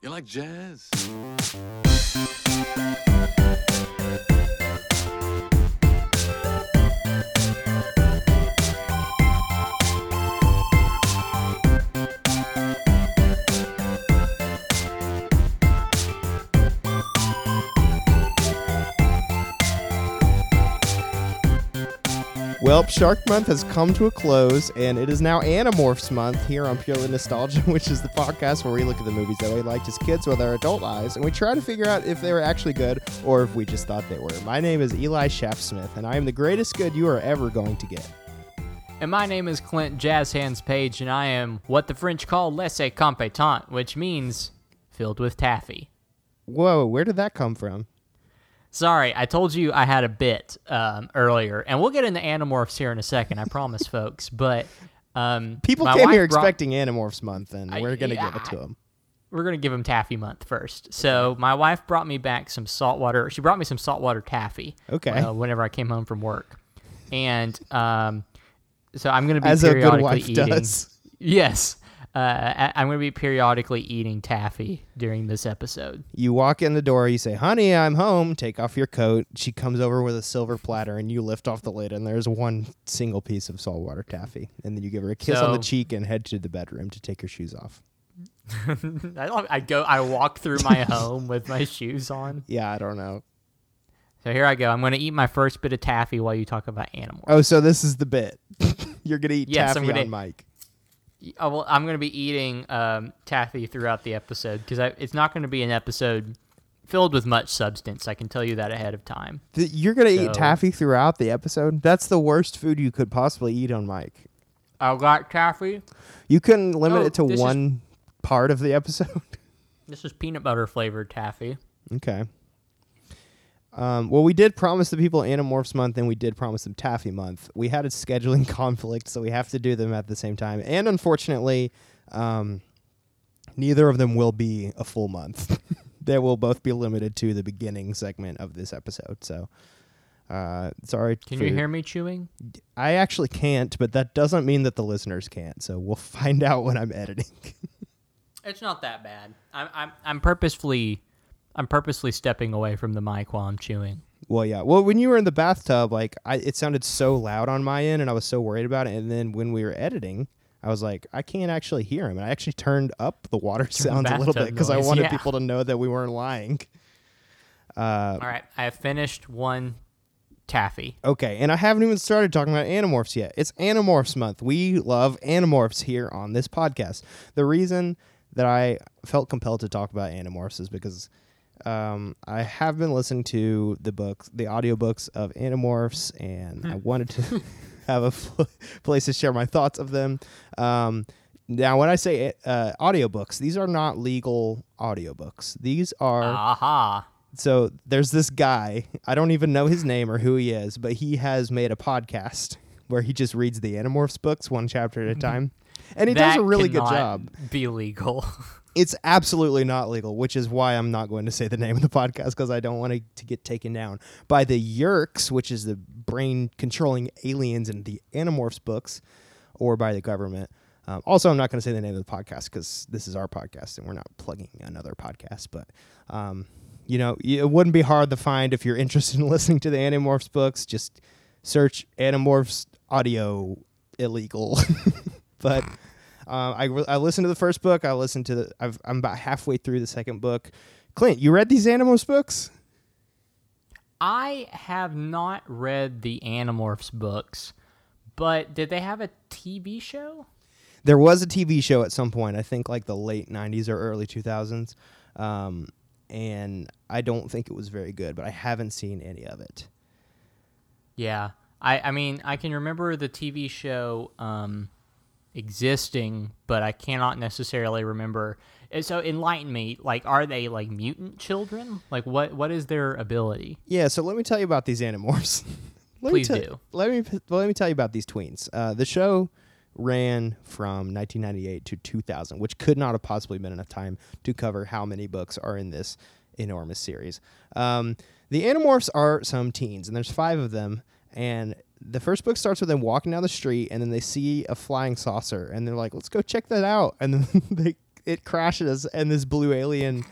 You like jazz? Well, Shark Month has come to a close, and it is now Animorphs Month here on Purely Nostalgia, which is the podcast where we look at the movies that we liked as kids with our adult eyes, and we try to figure out if they were actually good or if we just thought they were. My name is Eli Shapsmith, and I am the greatest good you are ever going to get. And my name is Clint Jazz Hands Page, and I am what the French call laissez compétent, which means filled with taffy. Whoa, where did that come from? Sorry, I told you I had a bit um, earlier, and we'll get into Animorphs here in a second, I promise, folks. But um, People my came here brought- expecting Animorphs Month, and I- we're going to yeah, give it to them. we're gonna give them taffy month first. So my wife brought me back some saltwater. She brought me some saltwater taffy. Okay. uh, whenever I came home from work, and um, so I'm gonna be As a good periodically wife eating. does. Yes, uh, I'm gonna be periodically eating taffy during this episode. You walk in the door, you say, Honey, I'm home. Take off your coat. She comes over with a silver platter, and you lift off the lid, and there's one single piece of saltwater taffy. And then you give her a kiss on the cheek and head to the bedroom to take your shoes off. I, don't, I go. I walk through my home with my shoes on. Yeah, I don't know. So here I go. I'm gonna eat my first bit of taffy while you talk about animals. Oh, so this is the bit. You're going to eat Yes, I'm taffy gonna- on mic. Oh, well, I'm going to be eating um, taffy throughout the episode because it's not going to be an episode filled with much substance. I can tell you that ahead of time. Th- You're going to eat taffy throughout the episode? That's the worst food you could possibly eat on mic. I got taffy. You couldn't limit Oh, it to this is- one part of the episode? This is peanut butter flavored taffy. Okay. Um, well, we did promise the people Animorphs Month, and we did promise them Taffy Month. We had a scheduling conflict, so we have to do them at the same time. And unfortunately, um, neither of them will be a full month. they will both be limited to the beginning segment of this episode. So, uh, sorry. Can you hear me chewing? I actually can't, but that doesn't mean that the listeners can't. So we'll find out when I'm editing. It's not that bad. I'm I'm I'm purposefully I'm purposely stepping away from the mic while I'm chewing. Well, yeah. Well, when you were in the bathtub, like I, it sounded so loud on my end, and I was so worried about it. And then when we were editing, I was like, I can't actually hear him, and I actually turned up the water sounds a little bit because I wanted yeah. people to know that we weren't lying. Uh, All right, I have finished one taffy. okay, and I haven't even started talking about Animorphs yet. It's Animorphs month. We love Animorphs here on this podcast. The reason that I felt compelled to talk about Animorphs is because um, I have been listening to the books, the audiobooks of Animorphs, and I wanted to have a fl- place to share my thoughts of them. Um, now, when I say uh, audiobooks, these are not legal audiobooks. These are Aha. so there's this guy i don't even know his name or who he is but he has made a podcast where he just reads the animorphs books one chapter at a time and he does a really good job Be legal. it's absolutely not legal which is why i'm not going to say the name of the podcast because i don't want it to get taken down. By the yeerks which is the brain controlling aliens in the animorphs books or by the government. Um, also i'm not going to say the name of the podcast because this is our podcast and we're not plugging another podcast but um, you know it wouldn't be hard to find if you're interested in listening to the animorphs books just search animorphs audio illegal. But uh, I, re- I listened to the first book. I listened to the I've, i'm about halfway through the second book. Clint you read these animorphs books? I have not read the Animorphs books, but did they have a TV show? there was a tv show at some point i think like the late 90s or early 2000s um, and i don't think it was very good but i haven't seen any of it. Yeah. I, I mean, I can remember the TV show um, existing, but I cannot necessarily remember. and So enlighten me. Like, are they like mutant children? Like, what what is their ability? Yeah, so let me tell you about these animorphs. let Please me do. Let me well, let me tell you about these tweens. Uh, the show ran from 1998 to 2000, which could not have possibly been enough time to cover how many books are in this enormous series. Um, the Animorphs are some teens, and there's five of them. And the first book starts with them walking down the street, and then they see a flying saucer, and they're like, "Let's go check that out." And then they it crashes, and this blue alien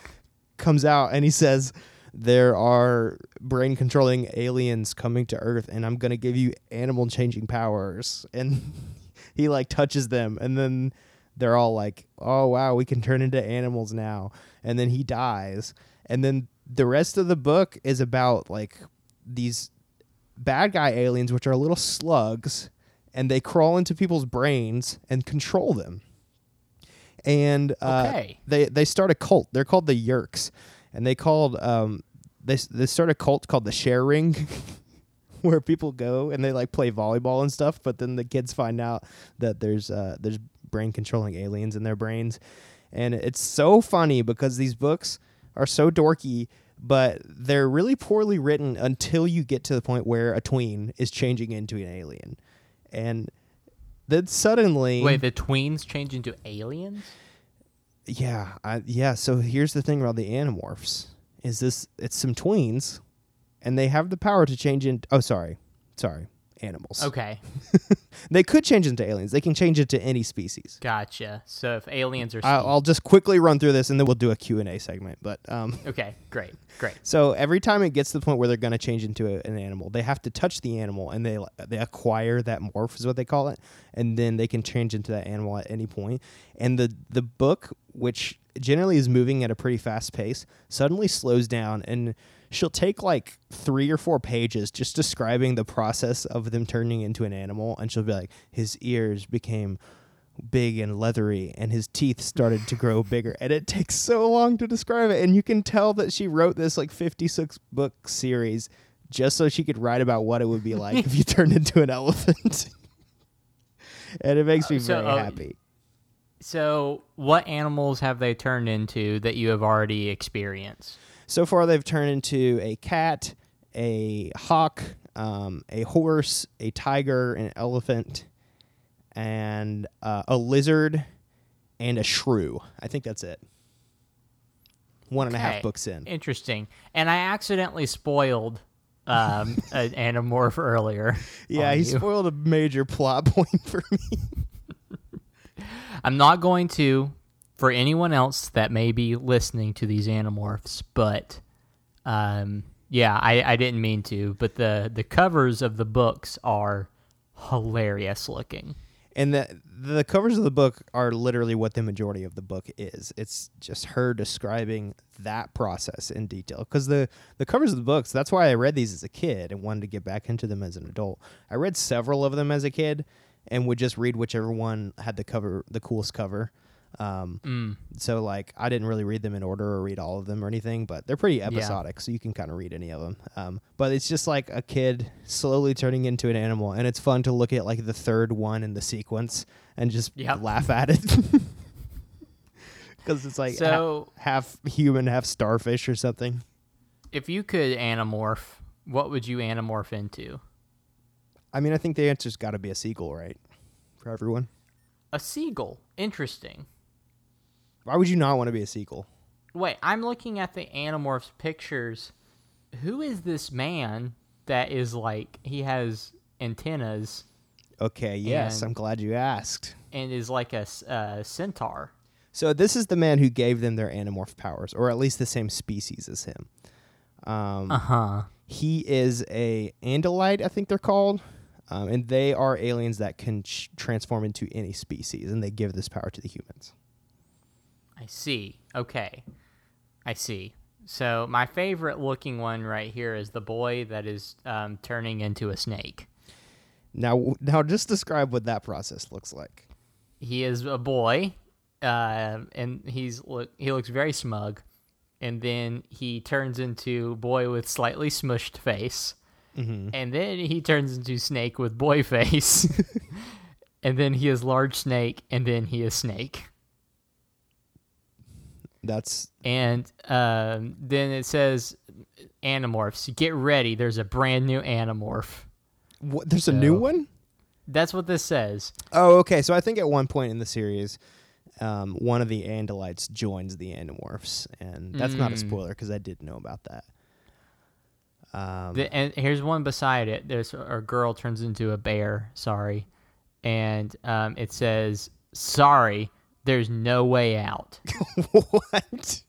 comes out, and he says, "There are brain controlling aliens coming to Earth, and I'm gonna give you animal changing powers." And he like touches them, and then they're all like, "Oh wow, we can turn into animals now." And then he dies, and then the rest of the book is about like these bad guy aliens, which are little slugs, and they crawl into people's brains and control them. And uh, Okay. they they start a cult. They're called the Yeerks, and they called um they they start a cult called the Sharing. Where people go and they like play volleyball and stuff, but then the kids find out that there's uh, there's brain controlling aliens in their brains, and it's so funny because these books are so dorky, but they're really poorly written until you get to the point where a tween is changing into an alien, and then suddenly Wait, the tweens change into aliens? yeah, I, yeah. So here's the thing about the Animorphs: is this it's some tweens, and they have the power to change into. Oh, sorry, sorry, animals. Okay, They could change into aliens. They can change into any species. gotcha. So if aliens are I'll, I'll just quickly run through this, and then we'll do a Q and A segment. But um, okay, great, great. so every time it gets to the point where they're going to change into a, an animal, they have to touch the animal, and they they acquire that morph is what they call it, and then they can change into that animal at any point. And the the book, which generally is moving at a pretty fast pace, suddenly slows down, and she'll take like three or four pages just describing the process of them turning into an animal, and she'll be like, his ears became big and leathery and his teeth started to grow bigger. And it takes so long to describe it and you can tell that she wrote this like 56 book series just so she could write about what it would be like if you turned into an elephant. And it makes me Uh, so, very uh, happy. So what animals have they turned into that you have already experienced? So far they've turned into a cat a hawk um, a horse a tiger an elephant and uh, a lizard and a shrew i think that's it one and a half Okay. books in Interesting. And I accidentally spoiled um, an Animorph earlier. Yeah, he you. spoiled a major plot point for me. I'm not going to for anyone else that may be listening to these Animorphs, but um, yeah, I, I didn't mean to. But the the covers of the books are hilarious looking. And the the covers of the book are literally what the majority of the book is. It's just her describing that process in detail. Because the the covers of the books, that's why I read these as a kid and wanted to get back into them as an adult. I read several of them as a kid and would just read whichever one had the cover, the coolest cover. Um, Mm. So like I didn't really read them in order or read all of them or anything, but they're pretty episodic, so you can kind of read any of them. Um, but it's just like a kid slowly turning into an animal, and it's fun to look at like the third one in the sequence and just Yep. laugh at it because it's like ha- So half human, half starfish or something. if you could Animorph, what would you Animorph into? I mean, I think the answer's got to be a sequel, right? For everyone, A seagull. Interesting. Why would you not want to be a sequel? Wait, I'm looking at the Animorphs pictures. Who is this man that is like he has antennas Okay, yes, And- I'm glad you asked. and is like a uh, centaur? So this is the man who gave them their animorph powers, or at least the same species as him. Um, Uh huh. He is a Andalite, I think they're called, um, and they are aliens that can ch- transform into any species, and they give this power to the humans. I see. Okay. I see. So my favorite looking one right here is the boy that is um, turning into a snake. Now, now, just describe what that process looks like. He is a boy, uh, and he's look he looks very smug, and then he turns into boy with slightly smushed face, Mm-hmm. and then he turns into snake with boy face, and then he is large snake, and then he is snake. That's and um, then it says animorphs. Get ready. There's a brand new animorph. what, there's a new one. That's what this says. Oh, okay. So I think at one point in the series, um, one of the Andalites joins the Animorphs, and that's not a Mm. spoiler because I did know about that. Um, The, and here's one beside it. There's a girl turns into a bear. Sorry, and um, it says, "Sorry, There's no way out. what?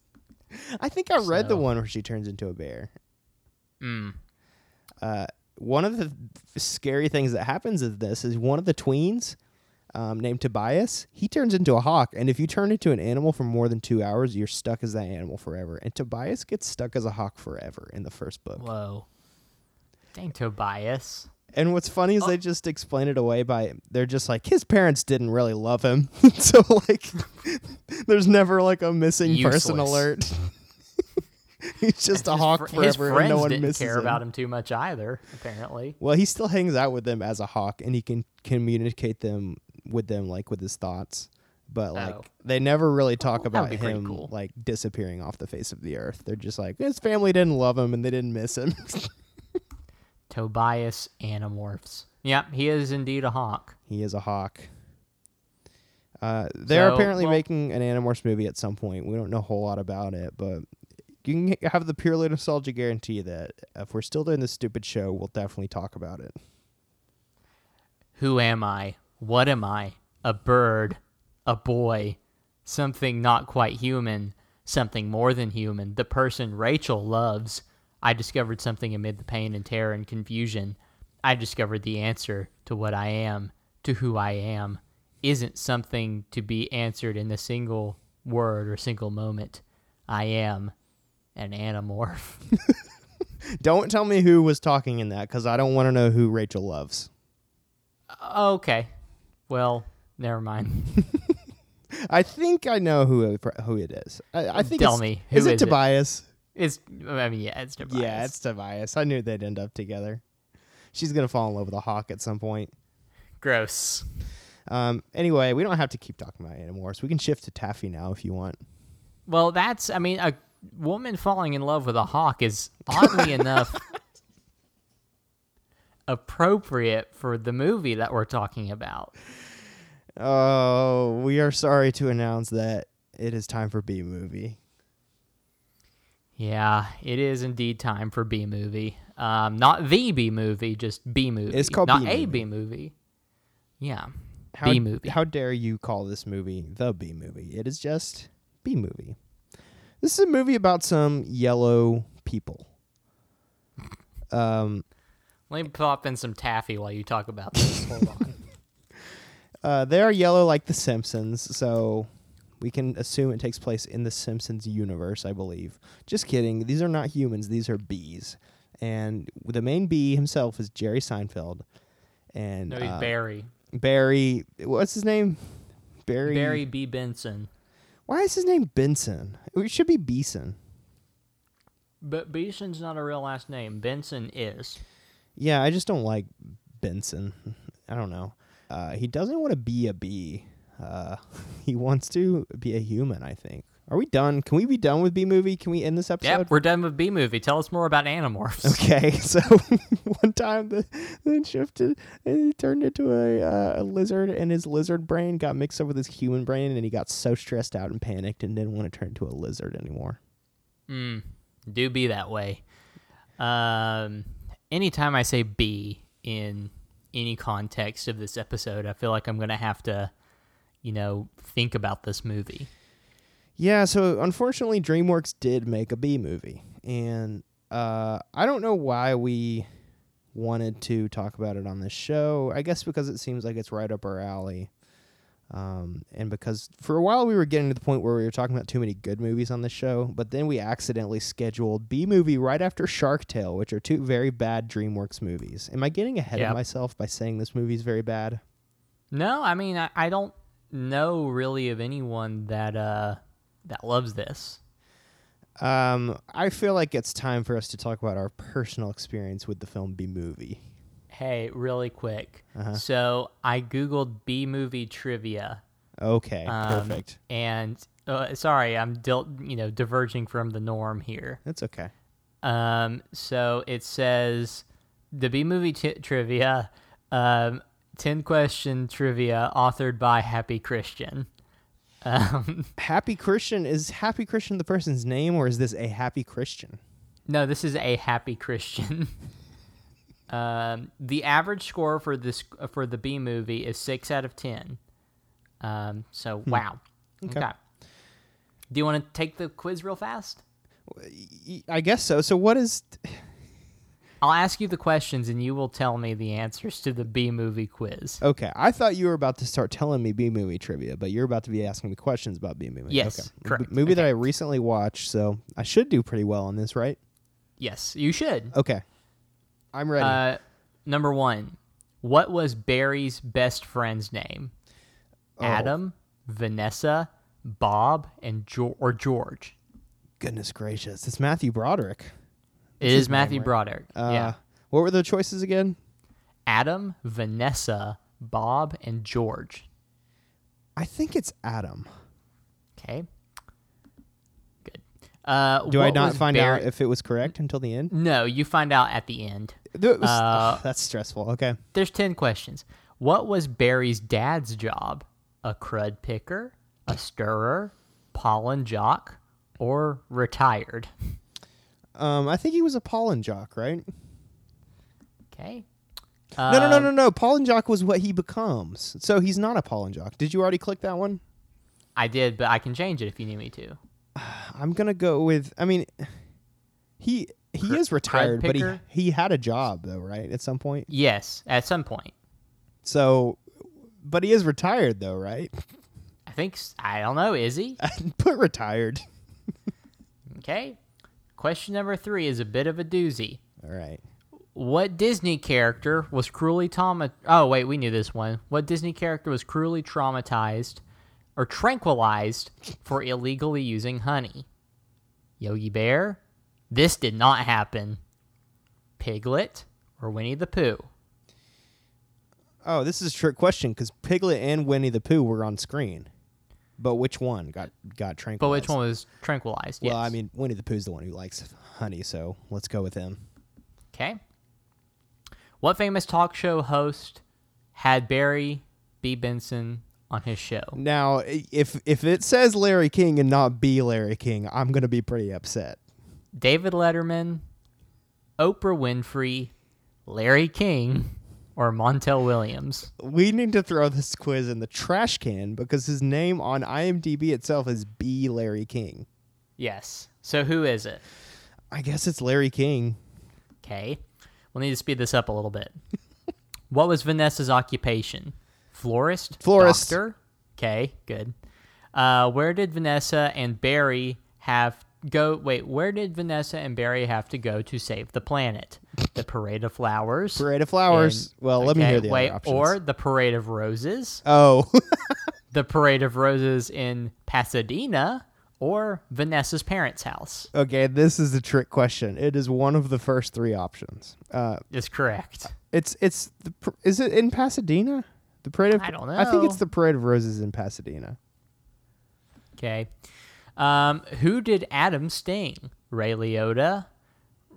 I think I read the one where she turns into a bear. Mm. Uh, one of the scary things that happens in this is one of the tweens, um, named Tobias, he turns into a hawk, and if you turn into an animal for more than two hours, you're stuck as that animal forever. And Tobias gets stuck as a hawk forever in the first book. Whoa. Dang Tobias. And what's funny is Oh. they just explain it away by they're just like his parents didn't really love him, so like there's never like a missing person alert. He's just a His hawk fr- forever, and no one didn't misses care him. about him too much either. Apparently. Well, he still hangs out with them as a hawk, and he can communicate them with them like with his thoughts. But oh. like Oh. they never really talk would about him cool. like disappearing off the face of the earth. They're just like his family didn't love him and they didn't miss him. Tobias Animorphs. Yep, he is indeed a hawk. he is a hawk. Uh, they're So, apparently well- making an Animorphs movie at some point. We don't know a whole lot about it, but you can have the purely nostalgia guarantee that if we're still doing this stupid show, we'll definitely talk about it. Who am I? What am I? A bird, a boy, something not quite human, something more than human, the person Rachel loves. I discovered something amid the pain and terror and confusion. I discovered the answer to what I am, to who I am, isn't something to be answered in a single word or single moment. I am an Animorph. Don't tell me who was talking in that because I don't want to know who Rachel loves. okay. Well, never mind. I think I know who who it is. I, I think Tell me, who is is it? Tobias? It's, I mean, yeah, it's Tobias. Yeah, it's Tobias. I knew they'd end up together. She's gonna fall in love with a hawk at some point. gross. Um. Anyway, we don't have to keep talking about it anymore, so We can shift to Taffy now if you want. Well, that's, I mean, a woman falling in love with a hawk is oddly enough appropriate for the movie that we're talking about. Oh, we are sorry to announce that it is time for B movie. Yeah, it is indeed time for B movie. Um, not the B movie, just B movie. It's called not B a. B movie. Yeah, How, B movie. How dare you call this movie the B movie? It is just B movie. This is a movie about some yellow people. Um, Let me pop in some taffy while you talk about this. Hold on. uh, they are yellow like the Simpsons, so we can assume it takes place in the Simpsons universe, I believe. Just kidding. These are not humans. These are bees, and the main bee himself is Jerry Seinfeld. And No, he's uh, Barry. Barry. What's his name? Barry. Barry B. Benson. Why is his name Benson? It should be Beeson. But Benson's not a real last name. Benson is. Yeah, I just don't like Benson. I don't know. Uh, he doesn't want to be a bee. Uh, he wants to be a human. I think. Are we done? Can we be done with B movie? Can we end this episode? Yep, we're done with B movie. Tell us more about Animorphs. Okay, so one time the then shifted and he turned into a, uh, a lizard, and his lizard brain got mixed up with his human brain, and he got so stressed out and panicked and didn't want to turn into a lizard anymore. Mm, do be that way. Um, anytime I say B in any context of this episode, I feel like I'm gonna have to, you know, think about this movie. Yeah, so unfortunately, DreamWorks did make a B movie, and uh, I don't know why we wanted to talk about it on this show. I guess because it seems like it's right up our alley, um, and because for a while we were getting to the point where we were talking about too many good movies on this show, but then we accidentally scheduled B movie right after Shark Tale, which are two very bad DreamWorks movies. Am I getting ahead Yep. of myself by saying this movie's very bad? No, I mean I, I don't know really of anyone that uh that loves this. Um, I feel like it's time for us to talk about our personal experience with the film B movie. Hey, really quick. Uh-huh. So I googled B movie trivia. Okay, Um, perfect. And uh, sorry, I'm dil- you know diverging from the norm here. That's okay. Um, so it says the B movie t- trivia, um, ten question trivia, authored by Happy Christian. Um, Happy Christian is Happy Christian the person's name, or is this a Happy Christian? no, this is a Happy Christian. um, the average score for this for the B movie is six out of ten. Um, so wow. Okay. Okay. Do you want to take the quiz real fast? I guess so. So what is? I'll ask you the questions and you will tell me the answers to the B movie quiz. Okay, I thought you were about to start telling me B movie trivia, but you're about to be asking me questions about B movie. Yes, okay. correct. B- movie that I recently watched, so I should do pretty well on this, right? Yes, you should. Okay, I'm ready. Uh, number one, what was Barry's best friend's name? Oh. Adam, Vanessa, Bob, and jo- or George. Goodness gracious, it's Matthew Broderick. It is Matthew? Broderick. Uh, yeah. What were the choices again? Adam, Vanessa, Bob, and George. I think it's Adam. Okay. Good. Uh, Do I not find out if it was correct until the end? No, you find out at the end. That was- Uh, that's stressful. Okay. There's 10 questions. What was Barry's dad's job? A crud picker, a stirrer, pollen jock, or retired? Um, I think he was a pollen jock, right? Okay. no, no, no, Um, no, no. Pollen jock was what he becomes. So he's not a pollen jock. Did you already click that one? I did, but I can change it if you need me to. I'm gonna go with. I mean, he he is retired, but he he had a job though, right? At some point. Yes, at some point. So, but he is retired though, right? I think, I don't know, is he? Put retired. Okay. Question number three is a bit of a doozy. All right. What Disney character was cruelly trauma? Oh wait, we knew this one. What Disney character was cruelly traumatized or tranquilized for illegally using honey? Yogi Bear. This did not happen. Piglet or Winnie the Pooh? Oh, this is a trick question because Piglet and Winnie the Pooh were on screen, but which one got got tranquilized? But which one was tranquilized? Well, I mean, Winnie the Pooh's the one who likes honey, so let's go with him. Okay. What famous talk show host had Barry B. Benson on his show? Now, if if it says Larry King and not B. Larry King, I'm gonna be pretty upset. David Letterman, Oprah Winfrey, Larry King, or Montel Williams? We need to throw this quiz in the trash can because his name on IMDb itself is B. Larry King. Yes. So who is it? I guess it's Larry King. Okay. We'll need to speed this up a little bit. what was Vanessa's occupation? Florist? Florist. Doctor? Okay, good. Uh, where did Vanessa and Barry have go? Wait, where did Vanessa and Barry have to go to save the planet? The Parade of Flowers. Parade of Flowers. well, let me hear the wait, other options. or the Parade of Roses. oh, the Parade of Roses in Pasadena, or Vanessa's parents' house. okay. This is a trick question. It is one of the first three options. Uh, Is correct. it's it's the is it in Pasadena? The parade of I don't know. I think it's the Parade of Roses in Pasadena. Okay. Um, who did Adam sting? Ray Liotta,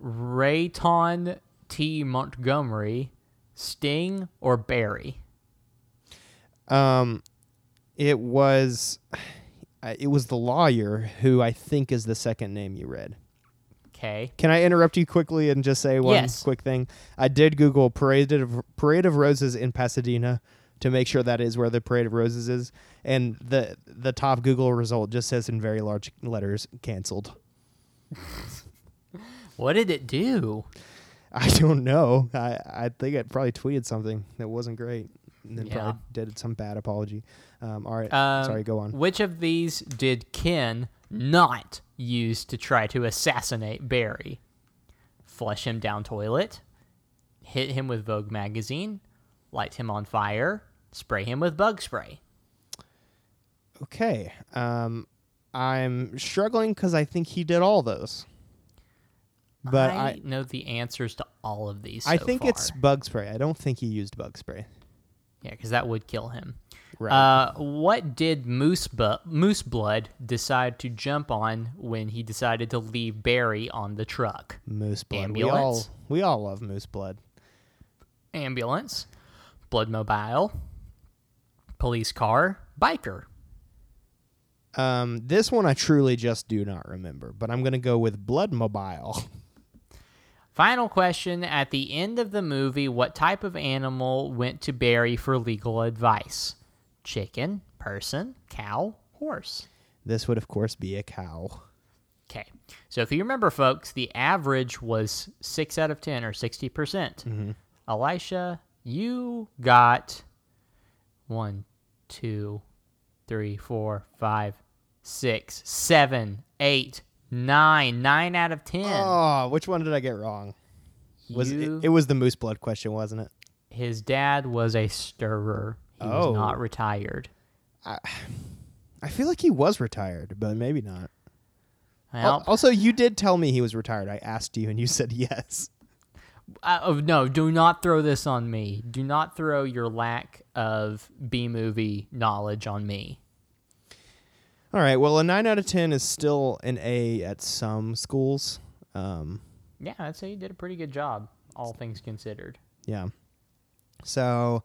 Layton T. Montgomery, Sting, or Barry? Um, it was, it was the lawyer who I think is the second name you read. Okay. Can I interrupt you quickly and just say one Yes. quick thing? I did Google parade of parade of roses in Pasadena to make sure that is where the parade of roses is, and the the top Google result just says in very large letters canceled. What did it do? I don't know. I I think I probably tweeted something that wasn't great, and then Yeah. probably did some bad apology. Um, all right, Um, sorry, go on. Which of these did Ken not use to try to assassinate Barry? Flush him down toilet, hit him with Vogue magazine, light him on fire, spray him with bug spray. Okay, um, I'm struggling because I think he did all those, but I, I know the answers to all of these. I so think it's bug spray. I don't think he used bug spray. yeah, because that would kill him. Right. Uh, what did Moose Bu- Moose Blood decide to jump on when he decided to leave Barry on the truck? Moose blood. We all ambulance? we all love moose blood. Ambulance, Blood Mobile, police car, biker. Um, this one I truly just do not remember, but I'm gonna go with blood mobile. Final question at the end of the movie what type of animal went to Barry for legal advice? Chicken, person, cow, horse. This would, of course, be a cow. Okay. So if you remember, folks, the average was 6 out of 10 or 60%. percent mm-hmm. Elisha, you got one, two, three, four, five, six, seven, eight, nine. 9 out of 10. Oh, which one did I get wrong? Was You- it, it was the moose blood question, wasn't it? His dad was a stirrer. He was Oh. not retired. I feel like he was retired, but maybe not. Well, Also, you did tell me he was retired. I asked you, and you said yes. uh, oh, no, do not throw this on me. Do not throw your lack of B movie knowledge on me. All right. Well, a nine out of ten is still an A at some schools. Um, Yeah, I'd say you did a pretty good job, all things considered. yeah. So,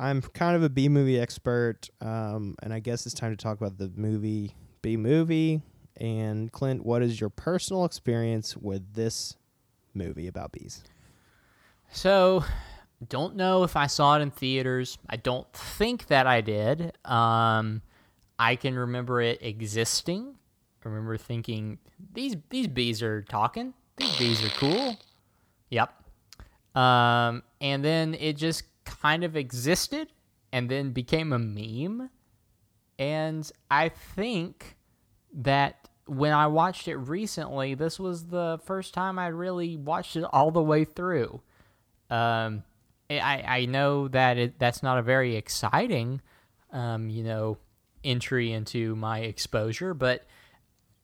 I'm kind of a B movie expert, um, and I guess it's time to talk about the movie B movie. And Clint, what is your personal experience with this movie about bees? So, don't know if I saw it in theaters. I don't think that I did. Um, I can remember it existing. I remember thinking these these bees are talking. These bees are cool. Yep. Um, and then it just kind of existed and then became a meme. And I think that when I watched it recently, this was the first time I really watched it all the way through. Um, I I know that it that's not a very exciting, um, you know, entry into my exposure, but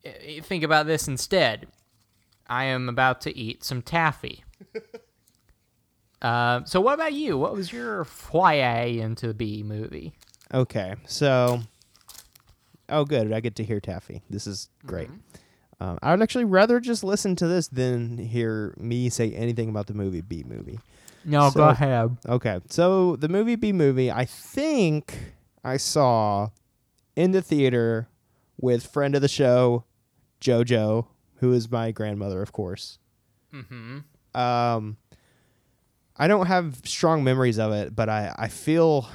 uh, think about this instead. I am about to eat some taffy. Uh, so what about you? What was your foyer into the B movie? Okay, so oh, good. I get to hear Taffy. This is great. Um, I would actually rather just listen to this than hear me say anything about the movie B movie. No, So- ahead. Okay, so the movie B movie, I think I saw in the theater with friend of the show, JoJo, who is my grandmother, of course. Mm-hmm. Um, I don't have strong memories of it, but I, I feel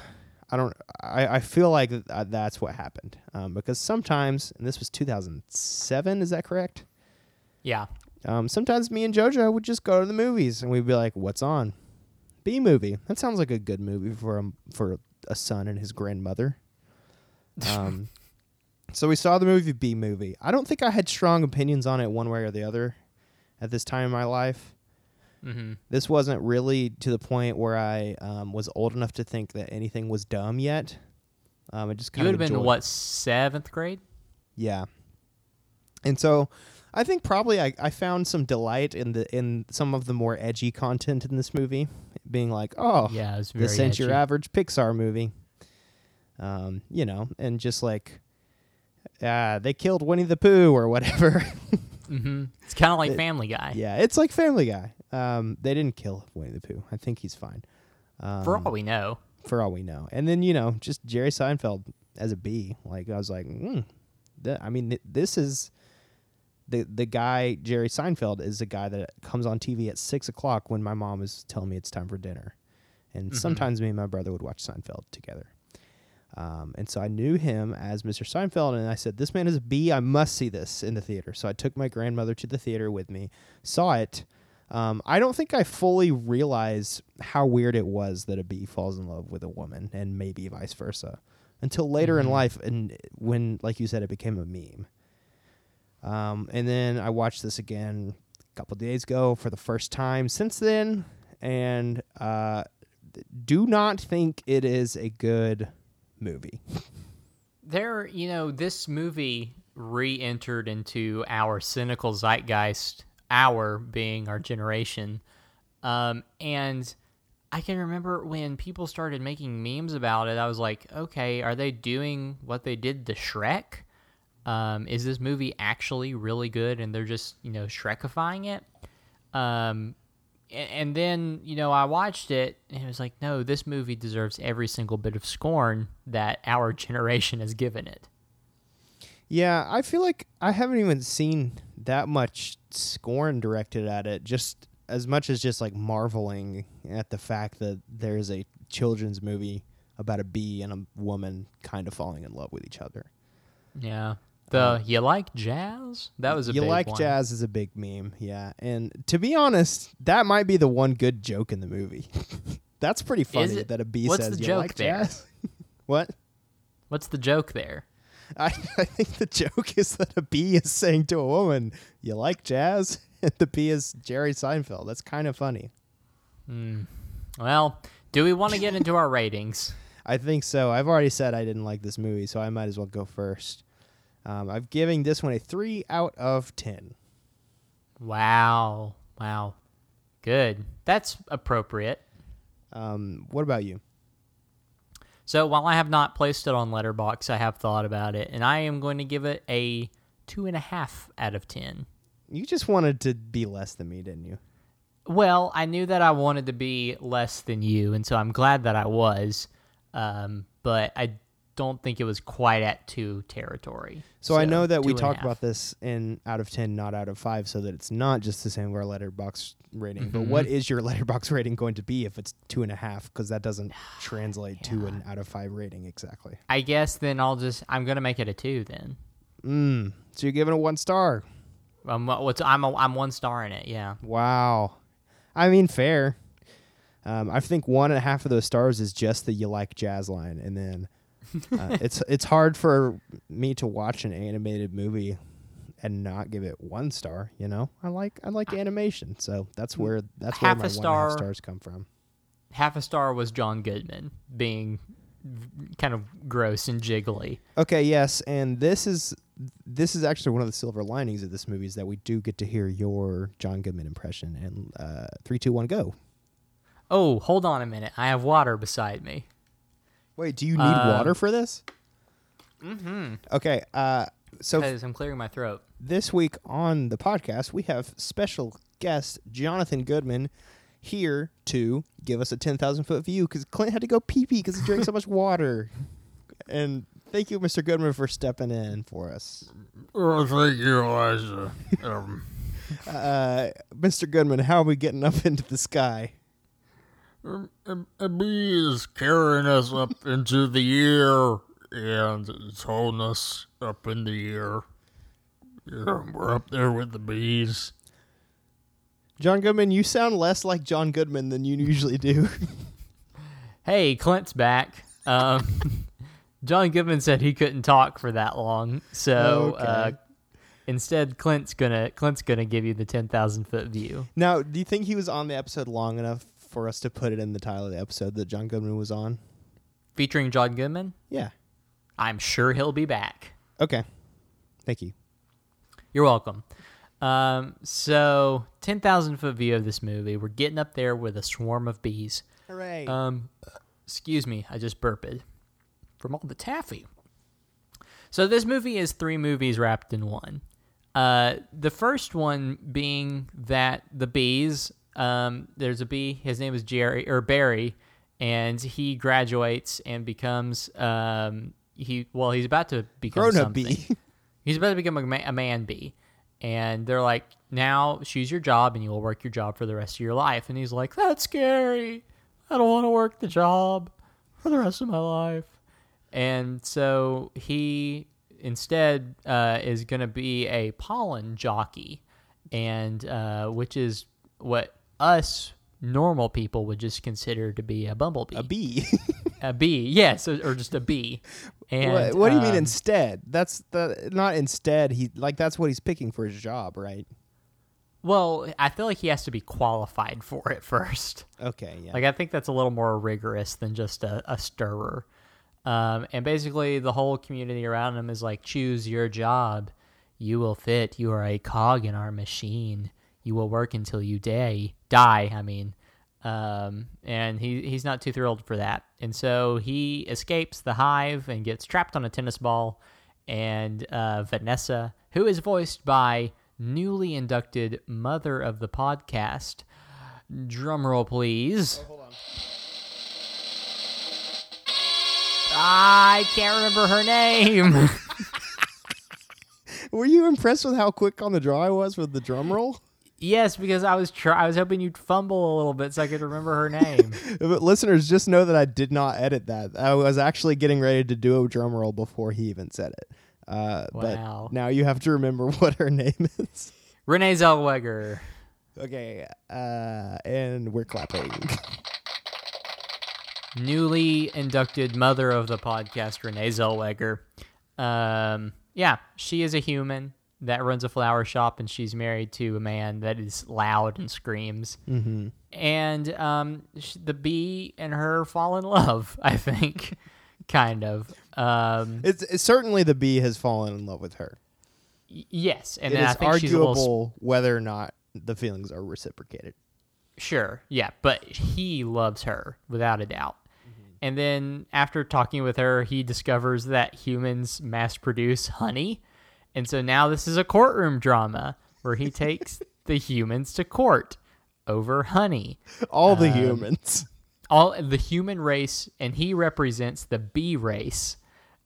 I don't I, I feel like th- uh, that's what happened um, because sometimes and this was 2007 is that correct? Yeah. Um, sometimes me and JoJo would just go to the movies and we'd be like, "What's on?" B movie. That sounds like a good movie for a, for a son and his grandmother. Um, so we saw the movie B movie. I don't think I had strong opinions on it one way or the other at this time in my life Mm-hmm. this wasn't really to the point where I um, was old enough to think that anything was dumb yet. Um, I just You kind would of have been what seventh grade? Yeah, and so I think probably I, I found some delight in the in some of the more edgy content in this movie, being like, oh, Yeah, it was very this ain't your average Pixar movie. Um, you know, and just like, uh, they killed Winnie the Pooh or whatever. Mm-hmm. It's kind of like It- Family Guy. yeah, it's like Family Guy. Um, they didn't kill Winnie the Pooh. I think he's fine. Um, For all we know. for all we know. And then you know, just Jerry Seinfeld as a B. Like I was like, mm, th- I mean, th- this is the the guy Jerry Seinfeld is the guy that comes on TV at six o'clock when my mom is telling me it's time for dinner, and Mhm. sometimes me and my brother would watch Seinfeld together. Um, and so I knew him as Mr. Seinfeld, and I said, "This man is a B. I must see this in the theater." So I took my grandmother to the theater with me, saw it. Um, I don't think I fully realized how weird it was that a bee falls in love with a woman, and maybe vice versa, until later in Mhm. life, and when, like you said, it became a meme. Um, and then I watched this again a couple days ago for the first time since then, and uh, do not think it is a good movie. There, you know, this movie re-entered into our cynical zeitgeist. Our being our generation, um, and I can remember when people started making memes about it. I was like, okay, are they doing what they did to Shrek? Um, is this movie actually really good, and they're just you know Shrekifying it? Um, and then you know I watched it and it was like, no, this movie deserves every single bit of scorn that our generation has given it. Yeah, I feel like I haven't even seen that much scorn directed at it, just as much as just like marveling at the fact that there's a children's movie about a bee and a woman kind of falling in love with each other. Yeah. The uh, you like jazz? That was a you big like one. jazz is a big meme, yeah. And to be honest, that might be the one good joke in the movie. That's pretty funny it? that a bee What's says the you joke like there? jazz. what? What's the joke there? I, I think the joke is that a bee is saying to a woman, "You like jazz," and the bee is Jerry Seinfeld. That's kind of funny. Hmm. Well, do we want to get into our ratings? I think so. I've already said I didn't like this movie, so I might as well go first. Um, I'm giving this one a three out of ten. Wow. Wow. Good. That's appropriate. Um, what about you? So while I have not placed it on Letterboxd, I have thought about it, and I am going to give it a two and a half out of ten. You just wanted to be less than me, didn't you? Well, I knew that I wanted to be less than you, and so I'm glad that I was. Um, but I don't think it was quite at two territory. So, I know that we and talked about this in out of 10, not out of 5, so that it's not just the same as our Letterboxd rating. But Mm-hmm. what is your Letterboxd rating going to be if it's two and a half? Because that doesn't translate to an out of 5 rating exactly. I guess then I'll just I'm gonna make it a two then. Mm. So you're giving it one star. Um, what's I'm a, I'm one star in it. Yeah. Wow. I mean, fair. Um, I think one and a half of those stars is just the you like jazz line, and then uh, it's it's hard for me to watch an animated movie and not give it one star. You know, I like I like animation, so that's where that's Half where my one star. half stars come from. Half a star was John Goodman being kind of gross and jiggly. Okay, yes, and this is this is actually one of the silver linings of this movie is that we do get to hear your John Goodman impression. And uh, three, two, one, go. Oh, hold on a minute. I have water beside me. Wait, do you need Um, water for this? Mm-hmm. Okay, uh, so Because I'm clearing my throat. this week on the podcast, we have special guest Jonathan Goodman here to give us a 10,000 foot view because Clint had to go pee pee because he drank so much water. And thank you, Mr. Goodman, for stepping in for us. Oh, thank you, Elijah. Um, Uh, Mr. Goodman, how are we getting up into the sky? A, a bee is carrying us up into the air, and it's holding us up in the air. Yeah, we're up there with the bees. John Goodman, you sound less like John Goodman than you usually do. Hey, Clint's back. Um, John Goodman said he couldn't talk for that long, so uh, instead, Clint's gonna Clint's gonna give you the ten thousand foot view. now, do you think he was on the episode long enough for us to put it in the title of the episode that John Goodman was on? Featuring John Goodman, Yeah. I'm sure he'll be back. Okay. Thank you. You're welcome. Um, so ten thousand foot view of this movie. We're getting up there with a swarm of bees. Hooray. Um, excuse me, I just burped from all the taffy. So this movie is three movies wrapped in one. Uh, the first one being that the bees. Um, there's a bee. His name is Jerry or Barry, and he graduates and becomes um he well he's about to become Grown up bee. He's about to become a, ma- a man bee. And they're like, now choose your job and you will work your job for the rest of your life. And he's like, that's scary. I don't want to work the job for the rest of my life. And so he instead uh, is going to be a pollen jockey, and uh, which is what us normal people would just consider to be a bumblebee. a bee. A bee, yes, or, or just a bee. And what, what do you mean um, instead? That's the not instead. He like that's what he's picking for his job, right? Well, I feel like he has to be qualified for it first. Okay, yeah. Like I think that's a little more rigorous than just a, a stirrer. Um, and basically, the whole community around him is like, choose your job. You will fit. You are a cog in our machine. You will work until you die. Die, I mean. Um, and he he's not too thrilled for that. And so he escapes the hive and gets trapped on a tennis ball. And uh, Vanessa, who is voiced by newly inducted mother of the podcast, drumroll please. I can't remember her name. Were you impressed with how quick on the draw I was with the drum roll? Yes, because I was try- I was hoping you'd fumble a little bit so I could remember her name. But listeners, just know that I did not edit that. I was actually getting ready to do a drum roll before he even said it. Uh, Wow. But now you have to remember what her name is. Renee Zellweger. Okay, uh, and we're clapping. newly inducted mother of the podcast, Renee Zellweger. Um, yeah, she is a human that runs a flower shop, and she's married to a man that is loud and screams. mm-hmm. And um, the bee and her fall in love. I think, kind of. Um, It's, it's certainly the bee has fallen in love with her. y- yes, and it's then I she's a little arguable whether or not the feelings are reciprocated. Sure, yeah, but he loves her without a doubt. And then after talking with her, he discovers that humans mass produce honey. And so now this is a courtroom drama where he takes the humans to court over honey. All the Um, humans. All the human race, and he represents the bee race.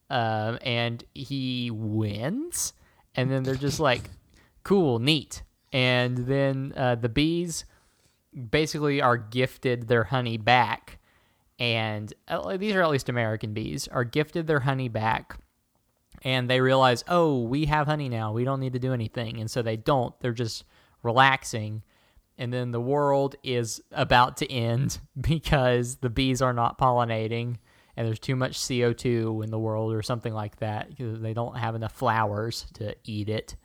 Um, and he wins. And then they're just like, cool, neat. And then uh, the bees basically are gifted their honey back and uh, these are at least american bees are gifted their honey back and they realize oh we have honey now. We don't need to do anything. And so they don't. They're just relaxing. And then the world is about to end because the bees are not pollinating and there's too much CO2 in the world or something like that. Because they don't have enough flowers to eat it.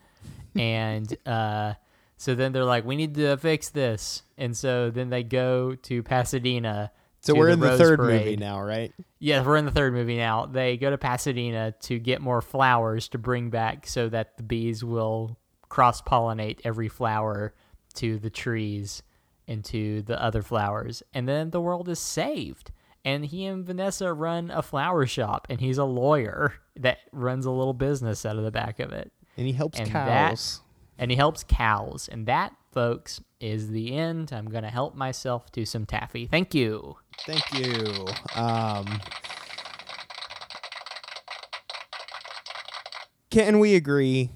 And uh, so then they're like, we need to fix this. And so then they go to Pasadena. So we're in the Rose third Parade. movie now, right? Yeah, we're in the third movie now. They go to Pasadena to get more flowers to bring back so that the bees will cross pollinate every flower to the trees and to the other flowers. And then the world is saved. And he and Vanessa run a flower shop, and he's a lawyer that runs a little business out of the back of it And he helps And that- cows. and he helps cows. And that, folks, is the end. I'm going to help myself to some taffy. Thank you. Thank you. Um, can we agree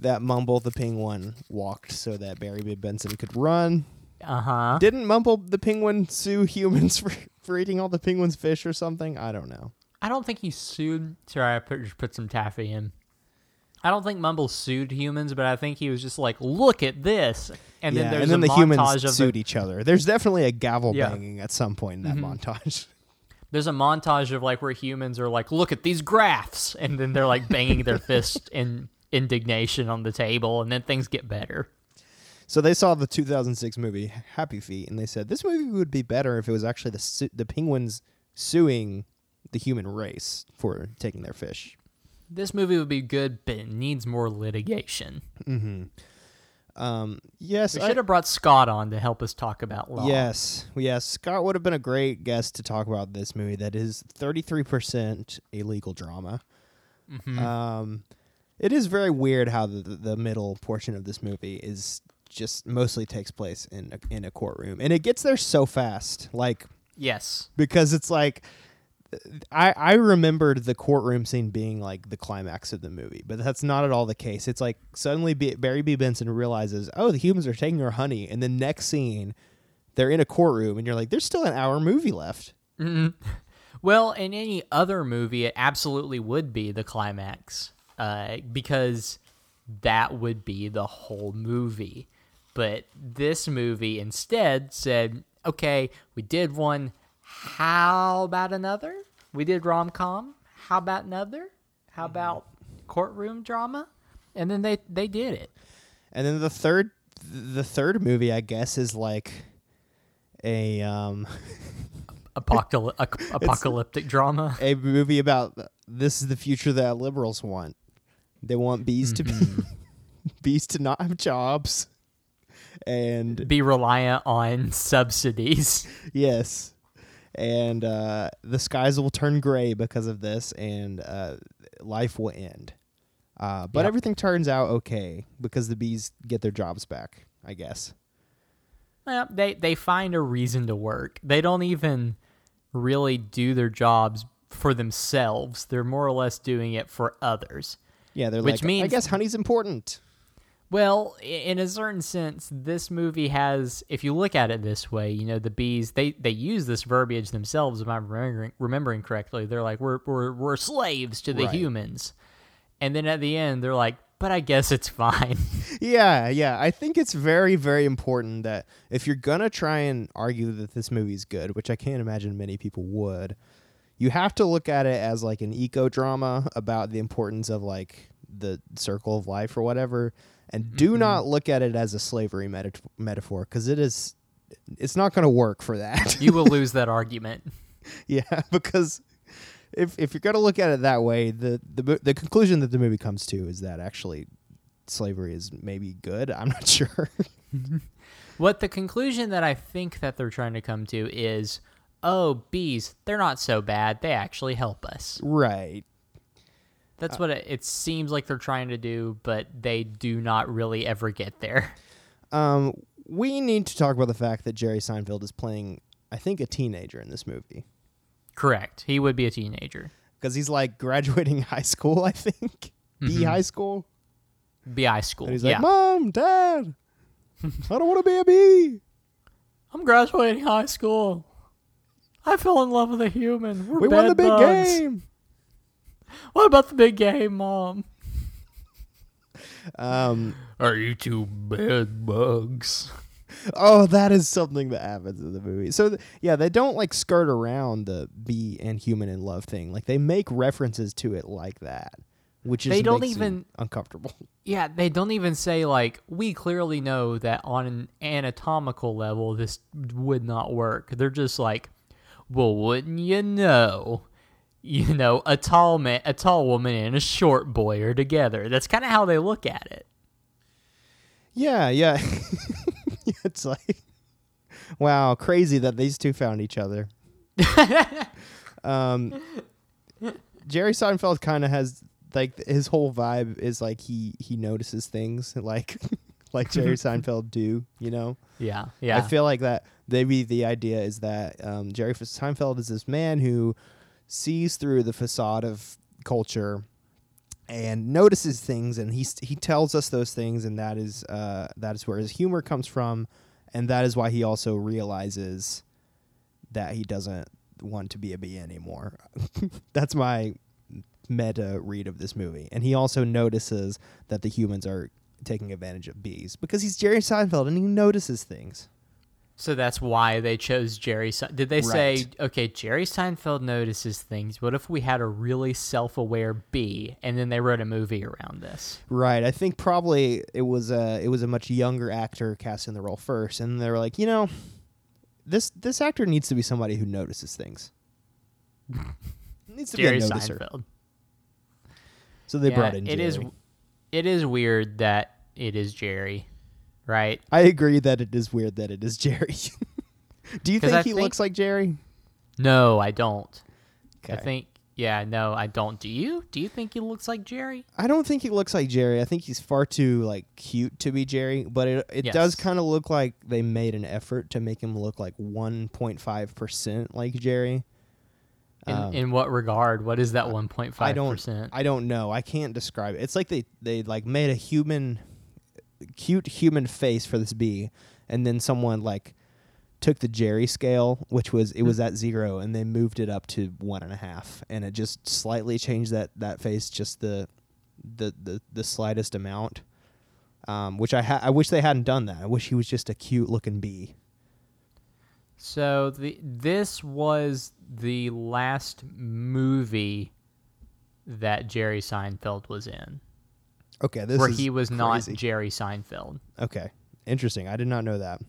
that Mumble the Penguin walked so that Barry B. Benson could run? Uh huh. Didn't Mumble the Penguin sue humans for, for eating all the penguin's fish or something? I don't know. I don't think he sued. Sorry, I put, just put some taffy in. I don't think Mumble sued humans, but I think he was just like, "Look at this," and yeah, then there's and then a the montage humans of sued the, each other. There's definitely a gavel Yeah. banging at some point in that mm-hmm. montage. there's a montage of like where humans are like, "Look at these graphs," and then they're like banging their fist in indignation on the table, and then things get better. So they saw the 2006 movie Happy Feet, and they said this movie would be better if it was actually the su- the penguins suing the human race for taking their fish. This movie would be good, but it needs more litigation. Um, yes, We I- should have brought Scott on to help us talk about law. yes, yes. Scott would have been a great guest to talk about this movie. That is 33% a legal drama. Mm-hmm. Um, it is very weird how the, the middle portion of this movie is just mostly takes place in a, in a courtroom, and it gets there so fast. Like Yes. because it's like I I remembered the courtroom scene being like the climax of the movie, but that's not at all the case. It's like suddenly B- Barry B Benson realizes, "Oh, the humans are taking our honey." And the next scene, they're in a courtroom and you're like, "There's still an hour movie left." Well, in any other movie, it absolutely would be the climax uh, because that would be the whole movie. But this movie instead said, okay, we did one. How about another? We did rom com. How about another? How mm-hmm. about courtroom drama? And then they, they did it. And then the third the third movie, I guess, is like a um Apocalyp- ac- apocalyptic drama. a movie about uh, this is the future that liberals want. They want bees to be mm-hmm. bees to not have jobs. And Be reliant on subsidies. Yes. And uh, the skies will turn gray because of this, and uh, life will end. Uh, but Yep. everything turns out okay because the bees get their jobs back, I guess. Well, they they find a reason to work. They don't even really do their jobs for themselves. They're more or less doing it for others. Yeah, they're Which like, I guess honey's important. Well, in a certain sense, this movie has, if you look at it this way, you know, the bees they they use this verbiage themselves. If I'm remembering remembering correctly, they're like we're we're we're slaves to the Right. humans, and then at the end they're like, "But I guess it's fine." Yeah, yeah. I think it's very, very important that if you're gonna try and argue that this movie's good, which I can't imagine many people would, you have to look at it as like an eco drama about the importance of like the circle of life or whatever, and do Mm-hmm. not look at it as a slavery meta- metaphor because it is. It's not going to work for that. you will lose that argument. yeah, because if if you're going to look at it that way, the the the conclusion that the movie comes to is that actually slavery is maybe good. I'm not sure. What the conclusion that I think that they're trying to come to is, oh, bees, they're not so bad. They actually help us. right. That's what it, it seems like they're trying to do, but they do not really ever get there. Um, we need to talk about the fact that Jerry Seinfeld is playing, I think, a teenager in this movie Correct. He would be a teenager. because he's like graduating high school. I think B high school, B high school. and he's yeah. like, "Mom, Dad, I don't want to be a bee. I'm graduating high school. I fell in love with a human. We're We won the big bedbugs. game." What about the big game, Mom? Um, Are you two bed bugs? oh, that is something that happens in the movie. So th- yeah, they don't like skirt around the bee and human in love thing. Like they make references to it like that, which is They don't even- uncomfortable. Yeah, they don't even say like we clearly know that on an anatomical level this would not work. They're just like, well, wouldn't you know? You know, a tall man, a tall woman, and a short boy are together. That's kind of how they look at it. Yeah, yeah. it's like, wow, crazy that these two found each other. um, Jerry Seinfeld kind of has like his whole vibe is like he he notices things like like Jerry Seinfeld do, you know. Yeah, yeah. I feel like that maybe the idea is that um, Jerry Seinfeld is this man who sees through the facade of culture and notices things, and he he tells us those things, and that is uh, that is where his humor comes from, and that is why he also realizes that he doesn't want to be a bee anymore. That's my meta read of this movie, and he also notices that the humans are taking advantage of bees because he's Jerry Seinfeld and he notices things. So that's why they chose Jerry. Se- Did they say, okay, Jerry Seinfeld notices things. What if we had a really self-aware bee, and then they wrote a movie around this? Right. I think probably it was a it was a much younger actor cast in the role first, and they were like, you know, this this actor needs to be somebody who notices things. needs to Jerry be a noticer. Seinfeld. So they Yeah, brought in. Jerry. is. It is weird that it is Jerry, right? I agree that it is weird that it is Jerry. Do you think I he think- looks like Jerry? No, I don't. I think. Yeah, no, I don't. Do you? Do you think he looks like Jerry? I don't think he looks like Jerry. I think he's far too like cute to be Jerry. But it it does kind of look like they made an effort to make him look like one point five percent like Jerry. In, Um, in what regard? What is that one point I don't. percent? I don't know. I can't describe it. It's like they they like made a human, cute human face for this bee, and then someone like took the Jerry scale, which was it was at zero, and they moved it up to one and a half, and it just slightly changed that that face just the the the, the slightest amount. Um, which I ha- I wish they hadn't done that. I wish he was just a cute looking bee. So the this was the last movie that Jerry Seinfeld was in, Okay, this where is he was not. Jerry Seinfeld. okay, interesting. I did not know that.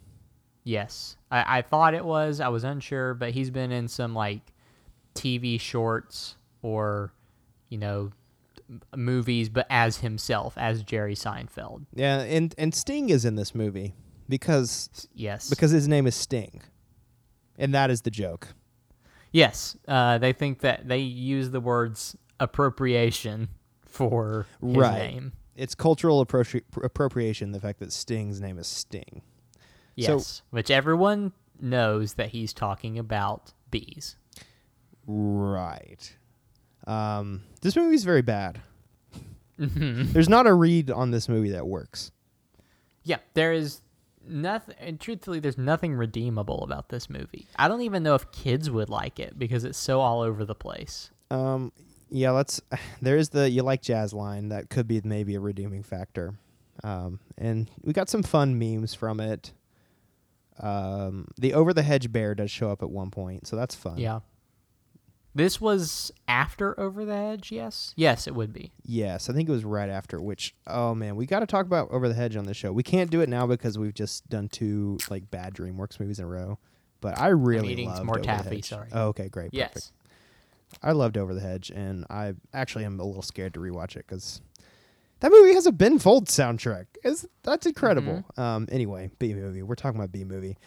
Yes, I, I thought it was. I was unsure, but he's been in some like TV shorts or you know movies, but as himself, as Jerry Seinfeld. Yeah, and and Sting is in this movie because Yes, because his name is Sting, and that is the joke. yes, uh, they think that they use the words appropriation for Right. name. It's cultural appropri- appropriation. The fact that Sting's name is Sting. So- Yes, which everyone knows that he's talking about bees. Right. Um, this movie's very bad. Mm-hmm. There's not a read on this movie that works. Yeah, there is nothing. And truthfully, there's nothing redeemable about this movie. I don't even know if kids would like it because it's so all over the place. Um, Yeah, let's. There is the you like jazz line that could be maybe a redeeming factor, um, and we got some fun memes from it. Um, the over the hedge bear does show up at one point, so that's fun. Yeah. This was after Over the Hedge, yes? Yes, it would be. Yes, I think it was right after. Which, oh man, we got to talk about over the hedge on the show. We can't do it now because we've just done two like bad DreamWorks movies in a row. But I really some loved more Over taffy, sorry. Oh, okay, great. Yes. Perfect. I loved Over the Hedge, and I actually am a little scared to rewatch it because that movie has a Ben Folds soundtrack. Is that's incredible. Mm-hmm. Um, anyway, B movie. We're talking about B movie.